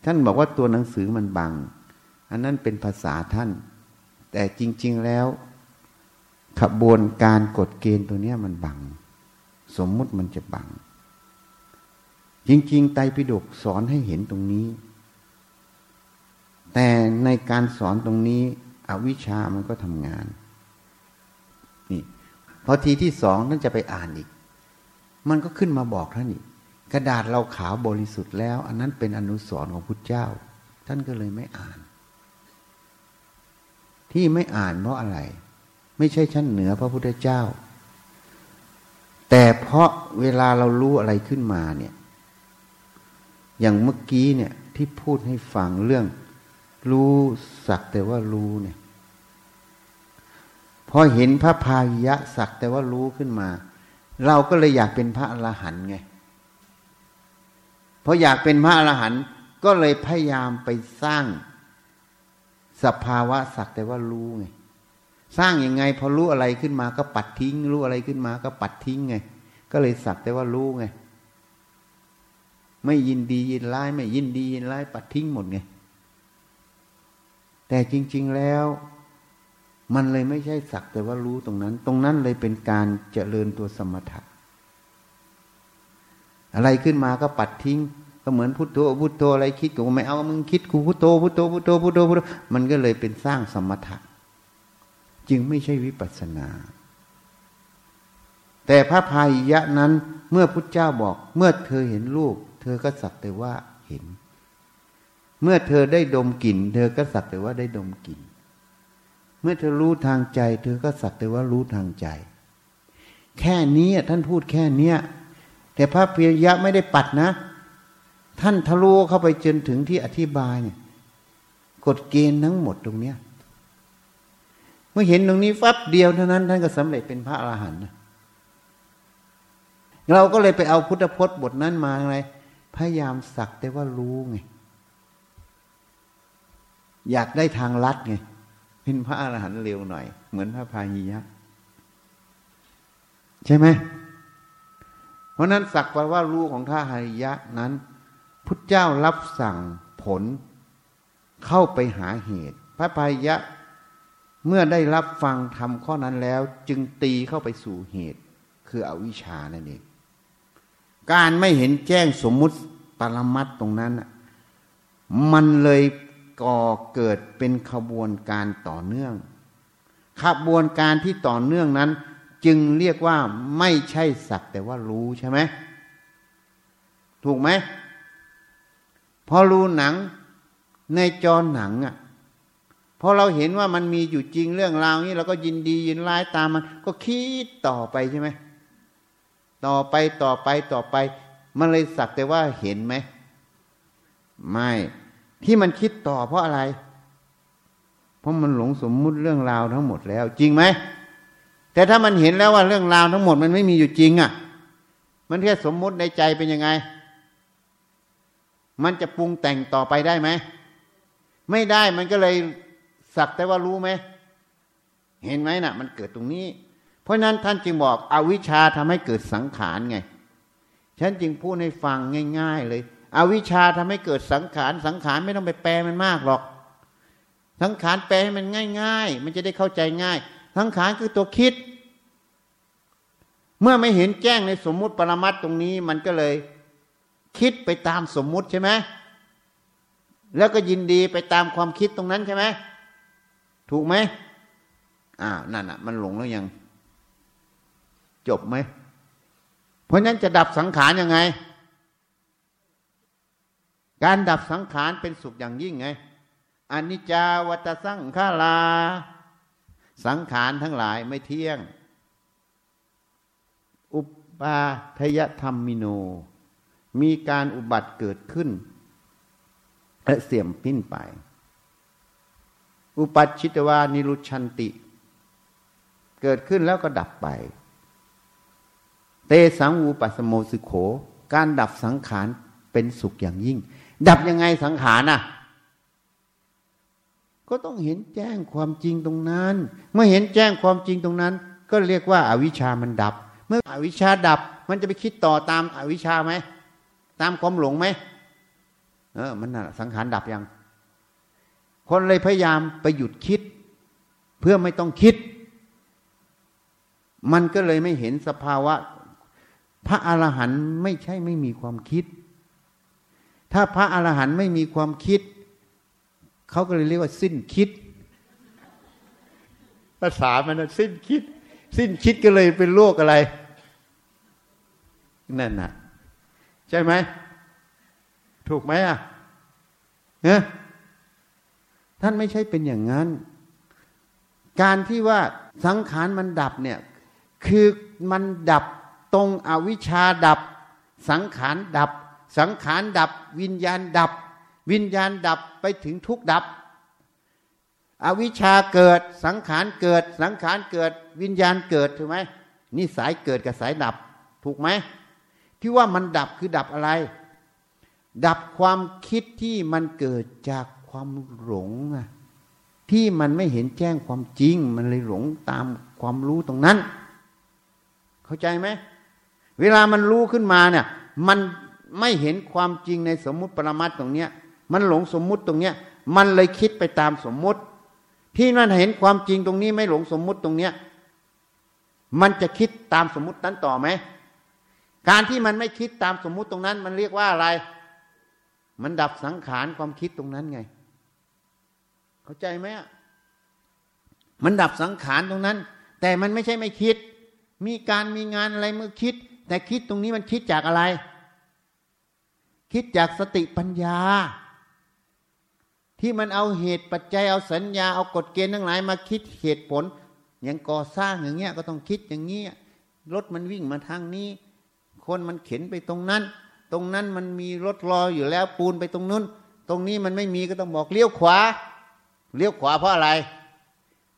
ท่านบอกว่าตัวหนังสือมันบัง อันนั้นเป็นภาษาท่าน แต่จริง ๆแล้ว ขบวนการกฎเกณฑ์ตัวเนี้ยมันบัง สมมุติมันจะบัง จริง ๆ ไตรปิฎกสอนให้เห็นตรงนี้ แต่ในการสอนตรงนี้ อวิชามันก็ทำงาน นี่พอทีที่สองท่นจะไปอ่านอีก มันก็ขึ้นมาบอกท่านอีกกระดาษเราขาวบริสุทธิ์แล้ว อันนั้นเป็นอนุสรณ์ของพุทธเจ้า ท่านก็เลยไม่อ่าน ที่ไม่อ่านเพราะอะไร ไม่ใช่ชั้นเหนือพระพุทธเจ้า แต่เพราะเวลาเรารู้อะไรขึ้นมาเนี่ย อย่างเมื่อกี้เนี่ยที่พูดให้ฟังเรื่อง รู้สักแต่ว่ารู้เนี่ยพอเห็นพระพายะสักแต่ว่ารู้ขึ้นมา เราก็เลยอยากเป็นพระอรหันต์ไงพราะอยากเป็นพระอรหันต์ก็เลยพยายามไปสร้างสภาวะสักแต่ว่ารู้ไง สร้างยังไง พอรู้อะไรขึ้นมาก็ปัดทิ้ง รู้อะไรขึ้นมาก็ปัดทิ้งไง ก็เลยสักแต่ว่ารู้ไง ไม่ยินดียินร้าย ไม่ยินดียินร้าย ปัดทิ้งหมดไง แต่จริง ๆแล้ว มันเลยไม่ใช่สักแต่ว่ารู้ตรงนั้น ตรงนั้นเลยเป็นการเจริญตัวสมถะอะไรขึ้นมาก็ปัดทิ้ง ก็เหมือนพุทโธพุทโธอะไรคิดกูไม่เอามึงคิดกูพุทโธพุทโธพุทโธพุทโธพุทโธมันก็เลยเป็นสร้างสมถะ จึงไม่ใช่วิปัสนา แต่พระพายยะนั้นเมื่อพุทธเจ้าบอกเมื่อเธอเห็นรูป เธอก็สักแต่ว่าเห็น เมื่อเธอได้ดมกลิ่น เธอก็สักแต่ว่าได้ดมกลิ่น เมื่อเธอรู้ทางใจ เธอก็สักแต่ว่ารู้ทางใจ แค่นี้ท่านพูดแค่เนี้ยแต่พระพียยะไม่ได้ปัดนะ ท่านทะลุเข้าไปจนถึงที่อธิบายเนี่ยกฎเกณฑ์ทั้งหมดตรงเนี้ย มื่อเห็นตรงนี้ฟับเดียวเท่านั้น ท่านก็สำเร็จเป็นพระอรหันต์เราก็เลยไปเอาพุทธพจน์บทนั้นมาอะไรพยายามสักแต่ว่ารู้ไง อยากได้ทางลัดไงเป็นพระอรหันต์เร็วหน่อย เหมือนพระพาหิยะ ใช่ไหมเพราะนั้นสักว่ารู้ของท่าหริยะนั้นพุทธเจ้ารับสั่งผลเข้าไปหาเหตุ พระพายะ เมื่อได้รับฟังทำข้อนั้นแล้ว จึงตีเข้าไปสู่เหตุ คืออวิชชานั่นเอง การไม่เห็นแจ้งสมมุติปรมัตตรงนั้น มันเลยก่อเกิดเป็นขบวนการต่อเนื่อง ขบวนการที่ต่อเนื่องนั้น จึงเรียกว่าไม่ใช่สักแต่ว่ารู้ใช่ไหมถูกไหมพอรู้หนังในจอหนังอะ อเราเห็นว่ามันมีอยู่จริงเรื่องราวนี้เราก็ยินดียินร้ายตามมัน ก็คิดต่อไปใช่ไหมต่อไปต่อไปต่อไป มันเลยสักแต่ว่าเห็นไหมไม่ที่มันคิดต่อเพราะอะไร เพราะมันหลงสมมุติเรื่องราวทั้งหมดแล้ว จริงไหมแต่ถ้ามันเห็นแล้วว่าเรื่องราวทั้งหมดมันไม่มีอยู่จริงอะ มันแค่สมมุติในใจเป็นยังไง มันจะปรุงแต่งต่อไปได้ไหมไม่ได้มันก็เลย สักแต่ว่ารู้ไหมเห็นไหมนะ่ะ มันเกิดตรงนี้ เพราะนั้นท่านจึงบอกอวิชชาทำให้เกิดสังขารไง ฉันจึงพูดให้ฟังง่าย ๆ เลย อวิชชาทำให้เกิดสังขาร สังขารไม่ต้องไปแปลมันมากหรอก สังขารแปลให้มันง่าย ๆ มันจะได้เข้าใจง่าย สังขารคือตัวคิด เมื่อไม่เห็นแจ้งในสมมุติปรมัตตรงนี้ มันก็เลย คิดไปตามสมมุติใช่ไหมแล้วก็ยินดีไปตามความคิดตรงนั้นใช่ไหม ถูกไหมอ้าวนั่นอะ มันหลงแล้วยัง จบไหม เพราะนั้นจะดับสังขารยังไง การดับสังขารเป็นสุขอย่างยิ่งไงอนิจจาวัตสังขารา สังขารทั้งหลายไม่เที่ยง อุปาทยธรรมมิโน มีการอุบัติเกิดขึ้นและเสี่ยมปิ้นไป อุปัชิตวานิรุชันติ เกิดขึ้นแล้วก็ดับไป เตสังวูปัสโมสุโข การดับสังขารเป็นสุขอย่างยิ่ง ดับยังไงสังขารน่ะ ก็ต้องเห็นแจ้งความจริงตรงนั้น เมื่อเห็นแจ้งความจริงตรงนั้น ก็เรียกว่าอาวิชามันดับ เมื่ออวิชาดับ มันจะไปคิดต่อตามอาวิชาไหม ตามความหลงไหม เออ มันสังขารดับยัง คนเลยพยายามไปหยุดคิด เพื่อไม่ต้องคิด มันก็เลยไม่เห็นสภาวะ พระอรหันต์ไม่ใช่ไม่มีความคิด ถ้าพระอรหันต์ไม่มีความคิด เขาก็เลยเรียกว่าสิ้นคิด ภาษามันสิ้นคิด สิ้นคิดก็เลยเป็นโลกอะไร นั่นน่ะ ใช่ไหม ถูกไหมอะเนี่ย ท่านไม่ใช่เป็นอย่างนั้น การที่ว่าสังขารมันดับเนี่ยคือมันดับตรงอวิชชาดับ สังขารดับ สังขารดับ วิญญาณดับ วิญญาณดับไปถึงทุกดับ อวิชชาเกิด สังขารเกิด สังขารเกิด วิญญาณเกิดถูกไหมนี่สายเกิดกับสายดับ ถูกไหมที่ว่ามันดับคือดับอะไร ดับความคิดที่มันเกิดจาก ความหลงอะที่มันไม่เห็นแจ้งความจริง มันเลยหลงตามความรู้ตรงนั้น เข้าใจไหมเวลามันรู้ขึ้นมาเนี่ย มันไม่เห็นความจริงในสมมุติปรมัตตรงเนี้ย มันหลงสมมุติตรงเนี้ย มันเลยคิดไปตามสมมุติ ที่นั่นเห็นความจริงตรงนี้ไม่หลงสมมุติตรงเนี้ย มันจะคิดตามสมมุตินั้นต่อไหมการที่มันไม่คิดตามสมมุติตรงนั้น มันเรียกว่าอะไร มันดับสังขารความคิดตรงนั้นไง เข้าใจไหมมันดับสังขารตรงนั้น แต่มันไม่ใช่ไม่คิด มีการมีงานอะไรเมื่อคิด แต่คิดตรงนี้มันคิดจากอะไร คิดจากสติปัญญา ที่มันเอาเหตุปัจจัยเอาสัญญาเอากฎเกณฑ์ทั้งหลายมาคิดเหตุผล อย่างก่อสร้างอย่างเงี้ยก็ต้องคิดอย่างเงี้ยรถมันวิ่งมาทางนี้ คนมันเข็นไปตรงนั้น ตรงนั้นมันมีรถรออยู่แล้วปูนไปตรงนู้น ตรงนี้มันไม่มีก็ต้องบอกเลี้ยวขวา เลี้ยวขวาเพราะอะไร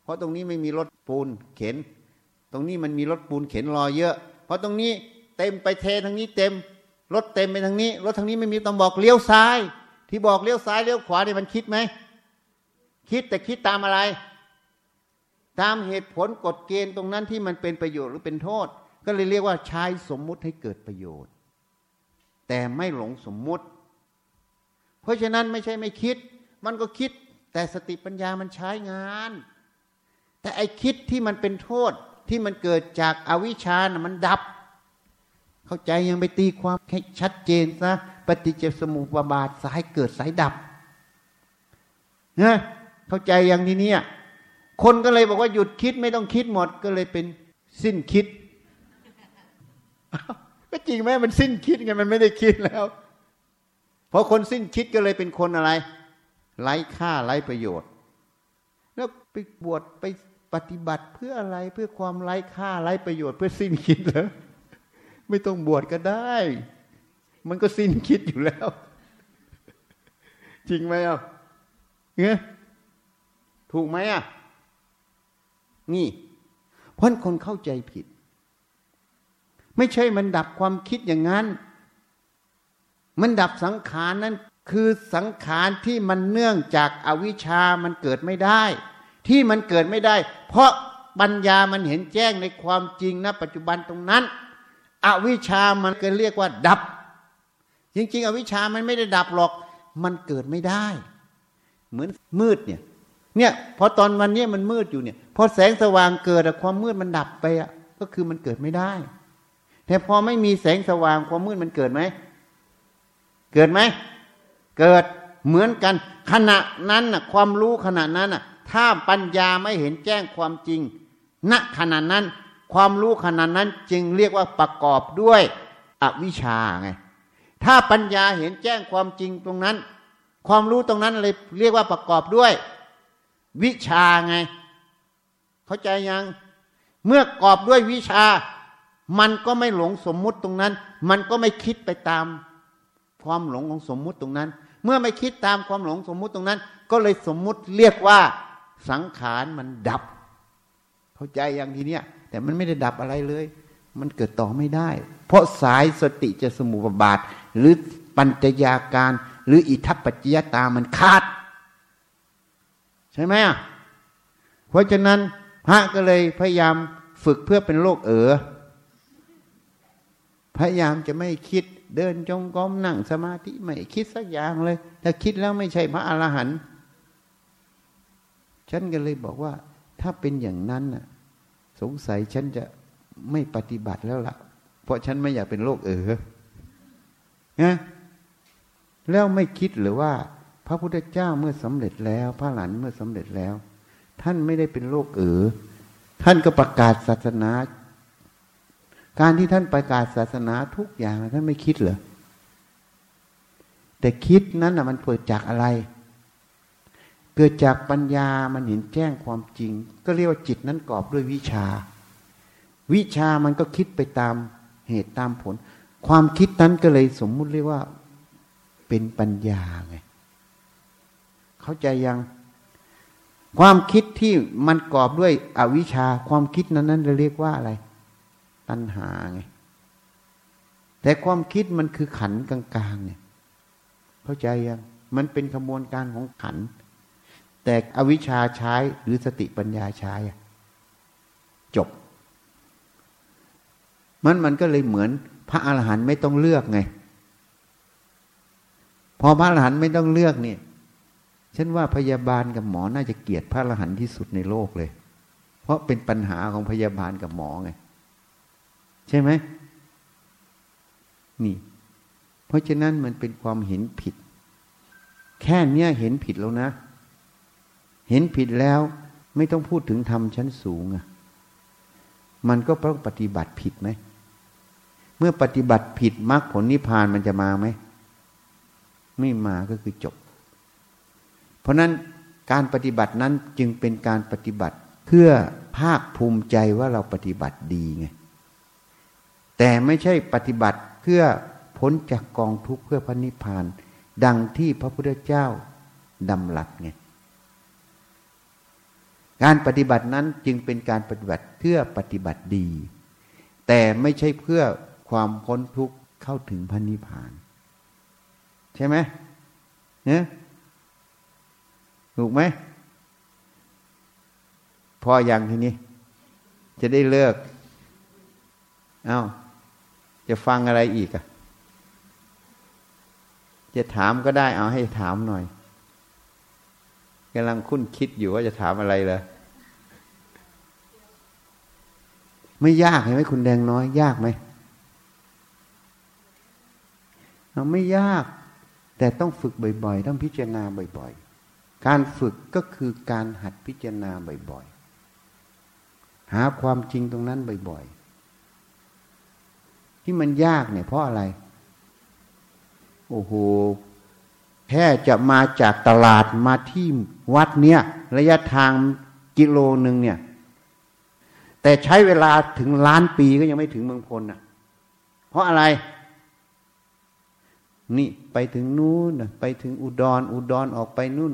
เพราะตรงนี้ไม่มีรถปูนเข็น ตรงนี้มันมีรถปูนเข็นรอเยอะ เพราะตรงนี้เต็มไปเททางนี้เต็ม รถเต็มไปทางนี้ รถทางนี้ไม่มีต้องบอกเลี้ยวซ้าย ที่บอกเลี้ยวซ้ายเลี้ยวขวาเนี่ยมันคิดไหม คิดแต่คิดตามอะไร ตามเหตุผลกฎเกณฑ์ตรงนั้นที่มันเป็นประโยชน์หรือเป็นโทษ ก็เลยเรียกว่าใช้สมมุติให้เกิดประโยชน์ แต่ไม่หลงสมมุติ เพราะฉะนั้นไม่ใช่ไม่คิด มันก็คิด แต่สติปัญญามันใช้งาน แต่ไอคิดที่มันเป็นโทษที่มันเกิดจากอาวิชชานะมันดับ เข้าใจยังไปตีความให้ชัดเจนซะปฏิจจสมุปบาทสายเกิดสายดับนะเข้าใจอย่างทีนี้คนก็เลยบอกว่าหยุดคิดไม่ต้องคิดหมดก็เลยเป็นสิ้นคิดก็จริงไหมมันสิ้นคิดไงมันไม่ได้คิดแล้วพอคนสิ้นคิดก็เลยเป็นคนอะไร ไร้ค่าไร้ประโยชน์ แล้วไปบวชไปปฏิบัติเพื่ออะไรเพื่อความไร้ค่าไร้ประโยชน์เพื่อสิ้นคิดเหรอไม่ต้องบวชก็ได้ มันก็สิ้นคิดอยู่แล้ว จริงไหมอะเงี้ยถูกไหมอะ นี่ เพราะคนเข้าใจผิด ไม่ใช่มันดับความคิดอย่างนั้น มันดับสังขารนั้น คือสังขารที่มันเนื่องจากอาวิชามันเกิดไม่ได้ ที่มันเกิดไม่ได้ เพราะปัญญามันเห็นแจ้งในความจริงณปัจจุบันตรงนั้น อวิชามันก็เรียกว่า ดับ จริง ๆ อวิชามันไม่ได้ดับหรอก มันเกิดไม่ได้ เหมือนมืดเนี่ยเนี่ยพอตอนวันนี้มันมืดอยู่เนี่ยพอแสงสว่างเกิดความมืดมันดับไปอะก็คือมันเกิดไม่ได้ แต่พอไม่มีแสงสว่างความมืดมันเกิดไหม เกิดไหม เกิดเหมือนกัน ขณะนั้นนะความรู้ขณะนั้นนะถ้าปัญญาไม่เห็นแจ้งความจริง ณขณะนั้น ความรู้ขณะนั้นจึงเรียกว่าประกอบด้วยอวิชชาไงถ้าปัญญาเห็นแจ้งความจริงตรงนั้น ความรู้ตรงนั้นเลยเรียกว่าประกอบด้วย วิชาไง เข้าใจยัง เมื่อกอบด้วยวิชา มันก็ไม่หลงสมมุติตรงนั้น มันก็ไม่คิดไปตาม ความหลงของสมมุติตรงนั้น เมื่อไม่คิดตามความหลงสมมุติตรงนั้น ก็เลยสมมุติเรียกว่าสังขารมันดับ เข้าใจอย่างทีเนี้ยแต่มันไม่ได้ดับอะไรเลย มันเกิดต่อไม่ได้ เพราะสายสติจะสมุปบาท หรือปัญจยาการ หรืออิทัปปัจจยตามันขาด ใช่ไหมอะเพราะฉะนั้นพระก็เลยพยายามฝึกเพื่อเป็นโรคเอ๋อพยายามจะไม่คิด เดินจงกรมนั่งสมาธิไม่คิดสักอย่างเลย ถ้าคิดแล้วไม่ใช่พระอรหันต์ฉันก็เลยบอกว่า ถ้าเป็นอย่างนั้นน่ะ สงสัยฉันจะไม่ปฏิบัติแล้วละ่ะ เพราะฉันไม่อยากเป็นโรคเออนะแล้วไม่คิดหรือว่า พระพุทธเจ้าเมื่อสำเร็จแล้ว พระหลานเมื่อสำเร็จแล้ว ท่านไม่ได้เป็นโรคเออท่านก็ประกาศศาสนา การที่ท่านประกาศศาสนาทุกอย่างท่านไม่คิดเหรอแต่คิดนั้นนะมันเกิดจากอะไร เกิดจากปัญญามันเห็นแจ้งความจริง ก็เรียกว่าจิตนั้นกรอบด้วยวิชา วิชามันก็คิดไปตามเหตุตามผล ความคิดนั้นก็เลยสมมุติเรียกว่าเป็นปัญญาไงเข้าใจยัง ความคิดที่มันกรอบด้วยอวิชชา ความคิดนั้นนั้นเราเรียกว่าอะไร ตัณหาไงแต่ความคิดมันคือขันกลางๆเนี่ยเข้าใจยังมันเป็นขบวนการของขัน แต่อวิชชาใช้หรือสติปัญญาใช้จบ มันมันก็เลยเหมือน พระอาหารหันต์ไม่ต้องเลือกไง พอพระอาหารหันต์ไม่ต้องเลือกเนี่ยฉันว่าพยาบาลกับหมอน่าจะเกลียดพระอรหันต์ที่สุดในโลกเลย เพราะเป็นปัญหาของพยาบาลกับหมอไง ใช่ไหมนี่ เพราะฉะนั้นมันเป็นความเห็นผิด แค่เนี้ยเห็นผิดแล้วนะ เห็นผิดแล้วไม่ต้องพูดถึงธรรมชั้นสูงอะมันก็ต้องปฏิบัติผิดไหม เมื่อปฏิบัติผิดมรรคผลนิพพานมันจะมาไหม ไม่มาก็คือจบ เพราะนั้นการปฏิบัตินั้นจึงเป็นการปฏิบัติ เพื่อภาคภูมิใจว่าเราปฏิบัติดีไง แต่ไม่ใช่ปฏิบัติเพื่อพ้นจากกองทุกข์เพื่อพระนิพพาน ดังที่พระพุทธเจ้าดำรัสไงการปฏิบัตินั้นจึงเป็นการปฏิบัติเพื่อปฏิบัติดี แต่ไม่ใช่เพื่อความพ้นทุกข์เข้าถึงพระนิพพาน ใช่ไหมเนี่ยถูกไหมพออย่างทีนี้ จะได้เลิก เอา้า จะฟังอะไรอีกอะจะถามก็ได้เอาให้ถามหน่อยกำลังคุ้นคิดอยู่ว่าจะถามอะไรเลยไม่ยากเห็นไหมคุณแดงน้อย ยากไหมเราไม่ยาก แต่ต้องฝึกบ่อย ๆ ต้องพิจารณาบ่อย ๆ การฝึกก็คือการหัดพิจารณาบ่อย ๆ หาความจริงตรงนั้นบ่อย ๆ ที่มันยากเนี่ยเพราะอะไร โอ้โหแค่จะมาจากตลาดมาที่วัดเนี่ย ระยะทางกิโลหนึ่งเนี่ย แต่ใช้เวลาถึงล้านปีก็ยังไม่ถึงเมืองพลน่ะ เพราะอะไร นี่ไปถึงนู้นไปถึงอุดรอุดรออกไปนู่น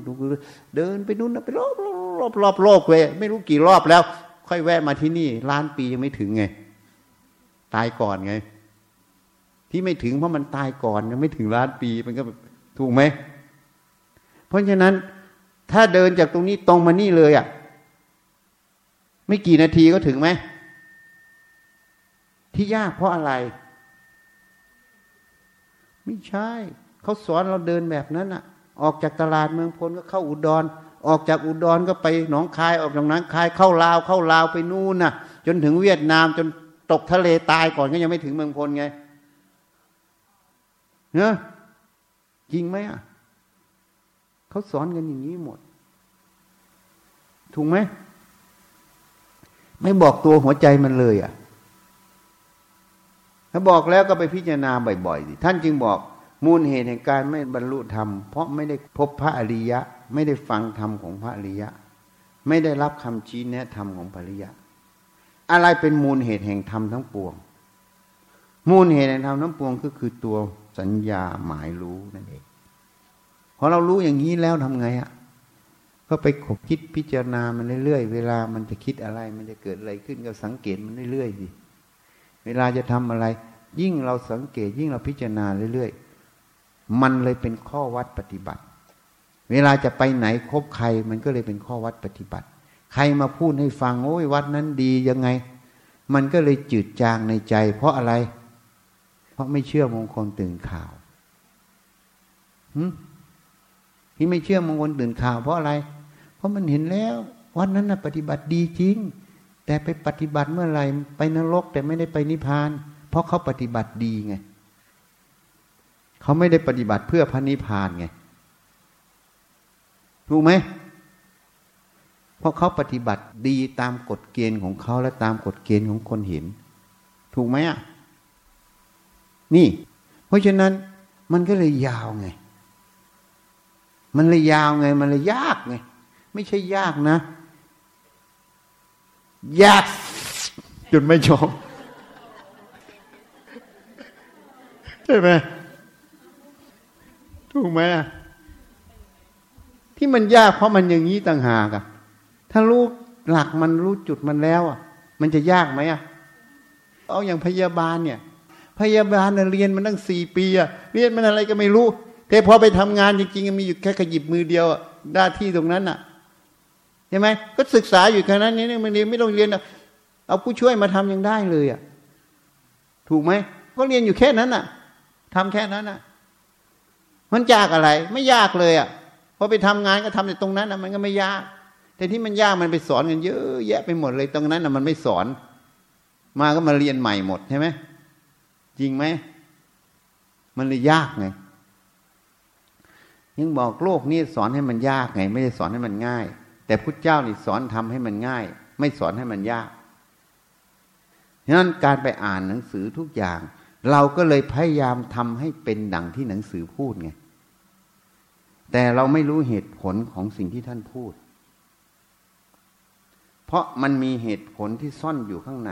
เดินไปนู่นไปรอบรอบรอบโลกเว้ยไม่รู้กี่รอบแล้ว ค่อยแวะมาที่นี่ล้านปียังไม่ถึงไง ตายก่อนไง ที่ไม่ถึงเพราะมันตายก่อนยังไม่ถึงล้านปีมันก็ถูกไหม เพราะฉะนั้นถ้าเดินจากตรงนี้ตรงมานี่เลยอะ่ะ ไม่กี่นาทีก็ถึงไหม ที่ยากเพราะอะไร ไม่ใช่ เขาสอนเราเดินแบบนั้นอะ่ะ ออกจากตลาดเมืองพลก็เข้าอุดรออกจากอุดรก็ไปหนองคายออกจากหนั้นคายเข้าลาวเข้าลาวไปนู่นน่ะ จนถึงเวียดนามจนตกทะเลตายก่อนก็ยังไม่ถึงเมืองพลไง นอะจริงไหมอะเขาสอนกันอย่างนี้หมด ถูกไหม ไม่บอกตัวหัวใจมันเลยอะ ถ้าบอกแล้วก็ไปพิจารณาบ่อยๆสิท่านจึงบอกมูลเหตุแห่งการไม่บรรลุธรรม เพราะไม่ได้พบพระอริยะ ไม่ได้ฟังธรรมของพระอริยะ ไม่ได้รับคำชี้แนะธรรมของพระอริยะ อะไรเป็นมูลเหตุแห่งธรรมทั้งปวง มูลเหตุแห่งธรรมทั้งปวงก็คือตัว สัญญาหมายรู้นั่นเองพอเรารู้อย่างนี้แล้วทำไงอะ่ะก็ไปขบคิดพิจารณามันเรื่อยๆเวลามันจะคิดอะไร มันจะเกิดอะไรขึ้นก็สังเกตมันเรื่อยๆสิเวลาจะทำอะไร ยิ่งเราสังเกต ยิ่งเราพิจารณาเรื่อยๆมันเลยเป็นข้อวัดปฏิบัติ เวลาจะไปไหนคบใคร มันก็เลยเป็นข้อวัดปฏิบัติ ใครมาพูดให้ฟังโอ้ยวัดนั้นดียังไง มันก็เลยจืดจางในใจ เพราะอะไร เพราะไม่เชื่อมงคลตื่นข่าวที่ไม่เชื่อมงคลตื่นข่าว เพราะอะไร เพราะมันเห็นแล้ววันนั้นนะปฏิบัติดีจริง แต่ไปปฏิบัติเมื่อไหร่ไปนรกแต่ไม่ได้ไปนิพพาน เพราะเขาปฏิบัติดีไงเขาไม่ได้ปฏิบัติเพื่อพระนิพพานไงถูกไหมเพราะเขาปฏิบัติดีตามกฎเกณฑ์ของเขาและตามกฎเกณฑ์ของคนเห็น ถูกไหมอะ นี่ เพราะฉะนั้นมันก็เลยยาวไง มันเลยยาวไง มันเลยยากไง ไม่ใช่ยากนะ ยากจนไม่ชอบใช่ไหมถูกไหมที่มันยากเพราะมันอย่างนี้ต่างหากอะถ้ารู้หลักมันรู้จุดมันแล้วอะมันจะยากไหมอะเอาอย่างพยาบาลเนี่ย พยาบาลเรียนมันตั้งสี่ปีอะเรียนมันอะไรก็ไม่รู้แต่พอไปทำงานจริงๆมีอยู่แค่ขยิบมือเดียวหน้าที่ตรงนั้นน่ะใช่ไหมก็ศึกษาอยู่แค่นั้นนี่มันเรียนไม่ต้องเรียนเอาผู้ช่วยมาทำยังได้เลยอะถูกไหมก็เรียนอยู่แค่นั้นน่ะทำแค่นั้นน่ะมันยากอะไร ไม่ยากเลยอะพอไปทำงานก็ทำในตรงนั้นน่ะมันก็ไม่ยากแต่ที่มันยากมันไปสอนกันเยอะแยะไปหมดเลยตรงนั้นน่ะมันไม่สอน มาก็มาเรียนใหม่หมดใช่ไหม จริงไหม มันเลยยากไงยังบอกโลกนี้สอนให้มันยากไง ไม่ได้สอนให้มันง่าย แต่พุทธเจ้านี่สอนทำให้มันง่าย ไม่สอนให้มันยากฉะนั้นการไปอ่านหนังสือทุกอย่าง เราก็เลยพยายามทำให้เป็นดังที่หนังสือพูดไง แต่เราไม่รู้เหตุผลของสิ่งที่ท่านพูด เพราะมันมีเหตุผลที่ซ่อนอยู่ข้างใน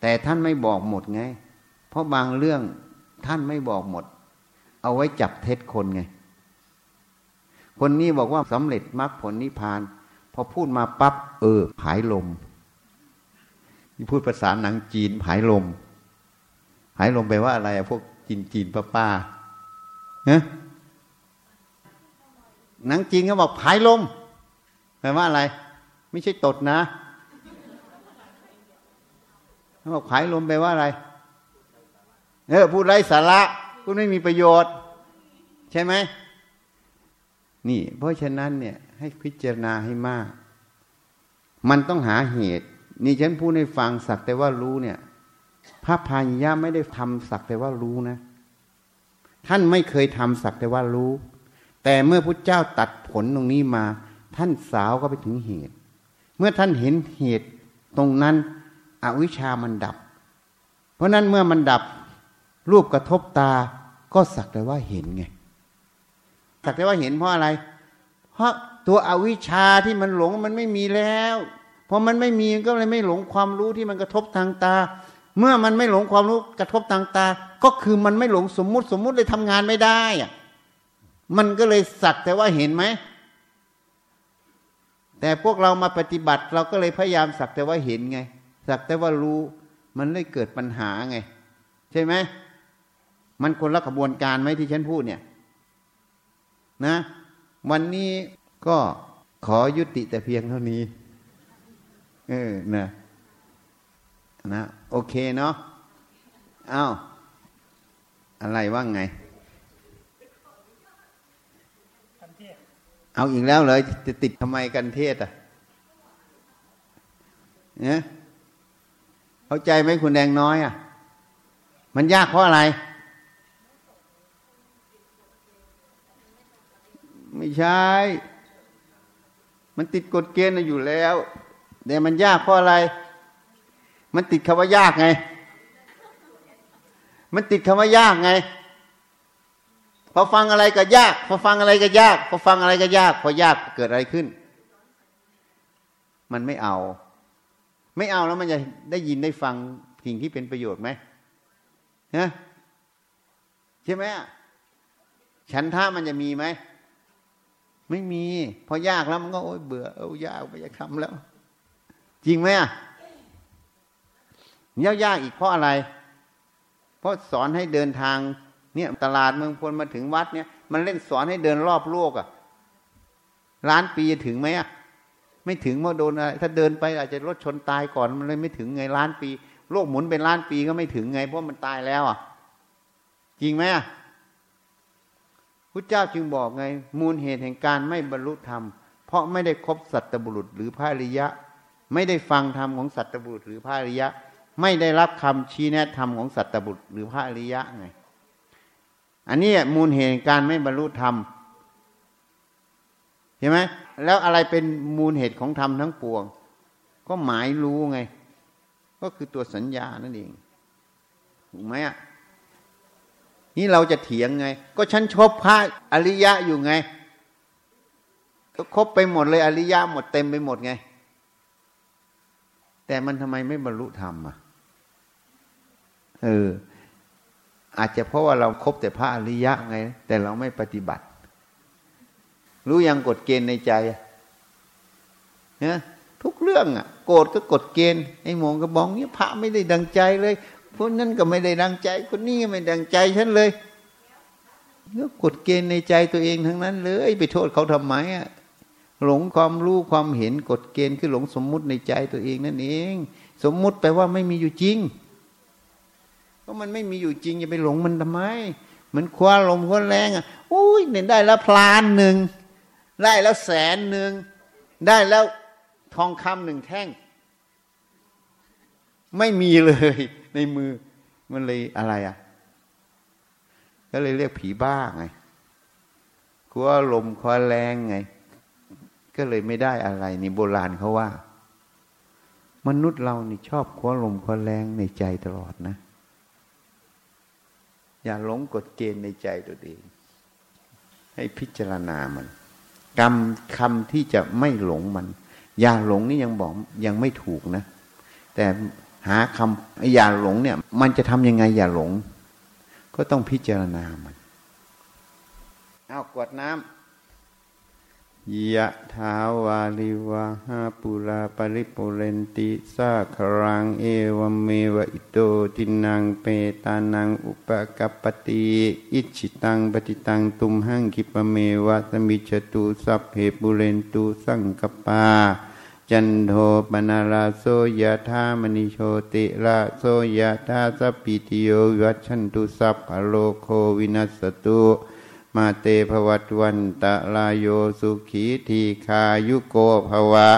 แต่ท่านไม่บอกหมดไง ราะบางเรื่องท่านไม่บอกหมด เอาไว้จับเท็จคนไง คนนี้บอกว่าสำเร็จมรรคผลนิพพาน พอพูดมาปั๊บเออผายลมนี่พูดภาษาหนังจีนผายลม ผายลมแปลว่าอะไรพวกจีนจีนป้าป้าเนะหนังจีนเขาบอกผายลมแปลว่าอะไร ไม่ใช่ตดนะเขาบอกผายลมแปลว่าอะไร เออพูดไร้สาระพูดไม่มีประโยชน์ ใช่ไหมนี่ เพราะฉะนั้นเนี่ย ให้พิจารณาให้มาก มันต้องหาเหตุ นี่ฉันพูดให้ฟังสักแต่ว่ารู้เนี่ย พระพายยะไม่ได้ทำสักแต่ว่ารู้นะ ท่านไม่เคยทำสักแต่ว่ารู้ แต่เมื่อพระเจ้าตัดผลตรงนี้มา ท่านสาวก็ไปถึงเหตุ เมื่อท่านเห็นเหตุตรงนั้นอวิชามันดับ เพราะนั้นเมื่อมันดับ รูปกระทบตาก็สักแต่ว่าเห็นไงสักแต่ว่าเห็นเพราะอะไร เพราะตัวอวิชชาที่มันหลงมันไม่มีแล้วพอมันไม่มีก็เลยไม่หลงความรู้ที่มันกระทบทางตา เมื่อมันไม่หลงความรู้กระทบทางตา ก็คือมันไม่หลงสมมุติสมมุติเลยทำงานไม่ได้อะมันก็เลยสักแต่ว่าเห็นไหมแต่พวกเรามาปฏิบัติ เราก็เลยพยายามสักแต่ว่าเห็นไง สักแต่ว่ารู้ มันเลยเกิดปัญหาไง ใช่ไหม มันคนละขบวนการไหมที่ฉันพูดเนี่ย นะ วันนี้ก็ขอยุติแต่เพียงเท่านี้ เออนะนะ โอเคเนาะอ้าวอะไรว่างไง เอาอีกแล้วเลยจะติดทำไมกันเทศอะเนี่ยเข้าใจไหมคุณแดงน้อยอะ มันยากเพราะอะไร ไม่ใช่มันติดกฎเกณฑ์อยู่แล้วแต่มันยากเพราะอะไร มันติดคำว่ายากไง มันติดคำว่ายากไง พอฟังอะไรก็ยาก พอฟังอะไรก็ยาก พอฟังอะไรก็ยาก พอยากเกิดอะไรขึ้น มันไม่เอา ไม่เอาแล้วมันจะได้ยินได้ฟังสิ่งที่เป็นประโยชน์ไหมฮะใช่ไหมฉันท่ามันจะมีไหม ไม่มี พอยากแล้วมันก็โอ๊ยเบื่อเออยากไม่อยากทำแล้ว จริงไหมอะยากยากอีกเพราะอะไร เพราะสอนให้เดินทาง เนี่ยตลาดเมืองพลมาถึงวัดเนี่ย มันเล่นสอนให้เดินรอบโลกอะล้านปีจะถึงไหมอะไม่ถึงเมื่อโดนอะไรถ้าเดินไปอาจจะรถชนตายก่อนมันเลยไม่ถึงไงล้านปี โลกหมุนเป็นล้านปีก็ไม่ถึงไง เพราะมันตายแล้วอะ จริงไหมอะ พุทธเจ้าจึงบอกไง มูลเหตุแห่งการไม่บรรลุธรรม เพราะไม่ได้คบสัตบุรุษหรือพระริยะ ไม่ได้ฟังธรรมของสัตบุรุษหรือพระริยะ ไม่ได้รับคำชี้แนะธรรมของสัตบุรุษหรือพระริยะไง อันนี้มูลเหตุการไม่บรรลุธรรมเห็นไหมแล้วอะไรเป็นมูลเหตุของธรรมทั้งปวง ก็หมายรู้ไง ก็คือตัวสัญญานั่นเองถูกไหมอะ นี่เราจะเถียงไง ก็ฉันชอบพระอริยะอยู่ไง ก็ครบไปหมดเลยอริยะหมดเต็มไปหมดไง แต่มันทำไมไม่บรรลุธรรมอะเออ อาจจะเพราะว่าเราครบแต่พระอริยะไง แต่เราไม่ปฏิบัติ รู้ยังกฎเกณฑ์ในใจเนี่ยทุกเรื่องอะ โกรธก็กฎเกณฑ์ไอ้มองก็บอกเนี่ยพระไม่ได้ดังใจเลย คนนั้นก็ไม่ได้ดังใจ คนนี้ก็ไม่ดังใจฉันเลยก็กดเกณฑ์ในใจตัวเองทั้งนั้นเลยไปโทษเขาทำไมอะหลงความรู้ความเห็นกฎเกณฑ์คือหลงสมมุติในใจตัวเองนั่นเอง สมมุติแปลว่าไม่มีอยู่จริงเพราะมันไม่มีอยู่จริงจะไปหลงมันทำไม มันคว้าลมคว้าแรงอะอุ้ยเนี่ยได้แล้วพลานหนึ่งได้แล้วแสนหนึ่งได้แล้วทองคำหนึ่งแท่ง ไม่มีเลย ในมือมันเลยอะไรอะ ก็เลยเรียกผีบ้าไงกลัวลมคอแรงไง ก็เลยไม่ได้อะไร นี่โบราณเขาว่า มนุษย์เรานี่ชอบคว้าลมคว้าแรงในใจตลอดนะ อย่าหลงกฎเกณฑ์ในใจตัวเอง ให้พิจารณามันกรรมคำที่จะไม่หลงมัน อย่าหลงนี่ยังบอกยังไม่ถูกนะ แต่ หาคำอย่าหลงเนี่ย มันจะทำยังไงอย่าหลง ก็ต้องพิจารณามันเอากรวดน้ำยะถาวาริวะหาปูรา ปะริปูเรนติสาคะรังเอวะเมวะอิโต ทินนังเปตานังอุปะกัปปะติอิจฉิตังปัตถิตังตุมหัง ขิปปะเมวะ สะมิชฌะตุสัพเพปูเรนตุสังกัปปา จันโทปัณณะระโส ยะถา มะณิโชติระโสยะถา สัพพีติโย วิวัชชันตุสัพพะโรโควินัสสะตุมาเต ภะวัตวันตะราโยสุขีทีฆายุโก ภะวะ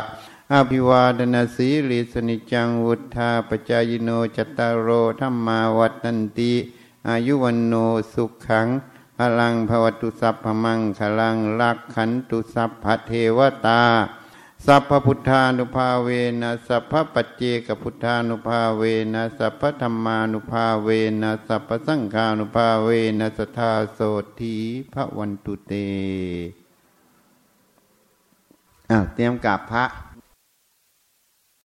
อะภิวาทะนะสีลิสสะ นิจจังวุธาปะจายิโน จัตตาโรธัมมาวัฑฒันติ อายุวัณโณ สุขัง พะลัง ภะวะตุสัพพะมังคะลัง รักขันตุสัพพะเทวตา สัพพพุทธานุภาเวนะสัพพปัจเจกพุทธานุภาเวนะสัพพธรรมานุภาเวนะสัพพสังฆานุภาเวนะสทธาโสทีพระวันตุเตอ้าวเตรียมกับพระ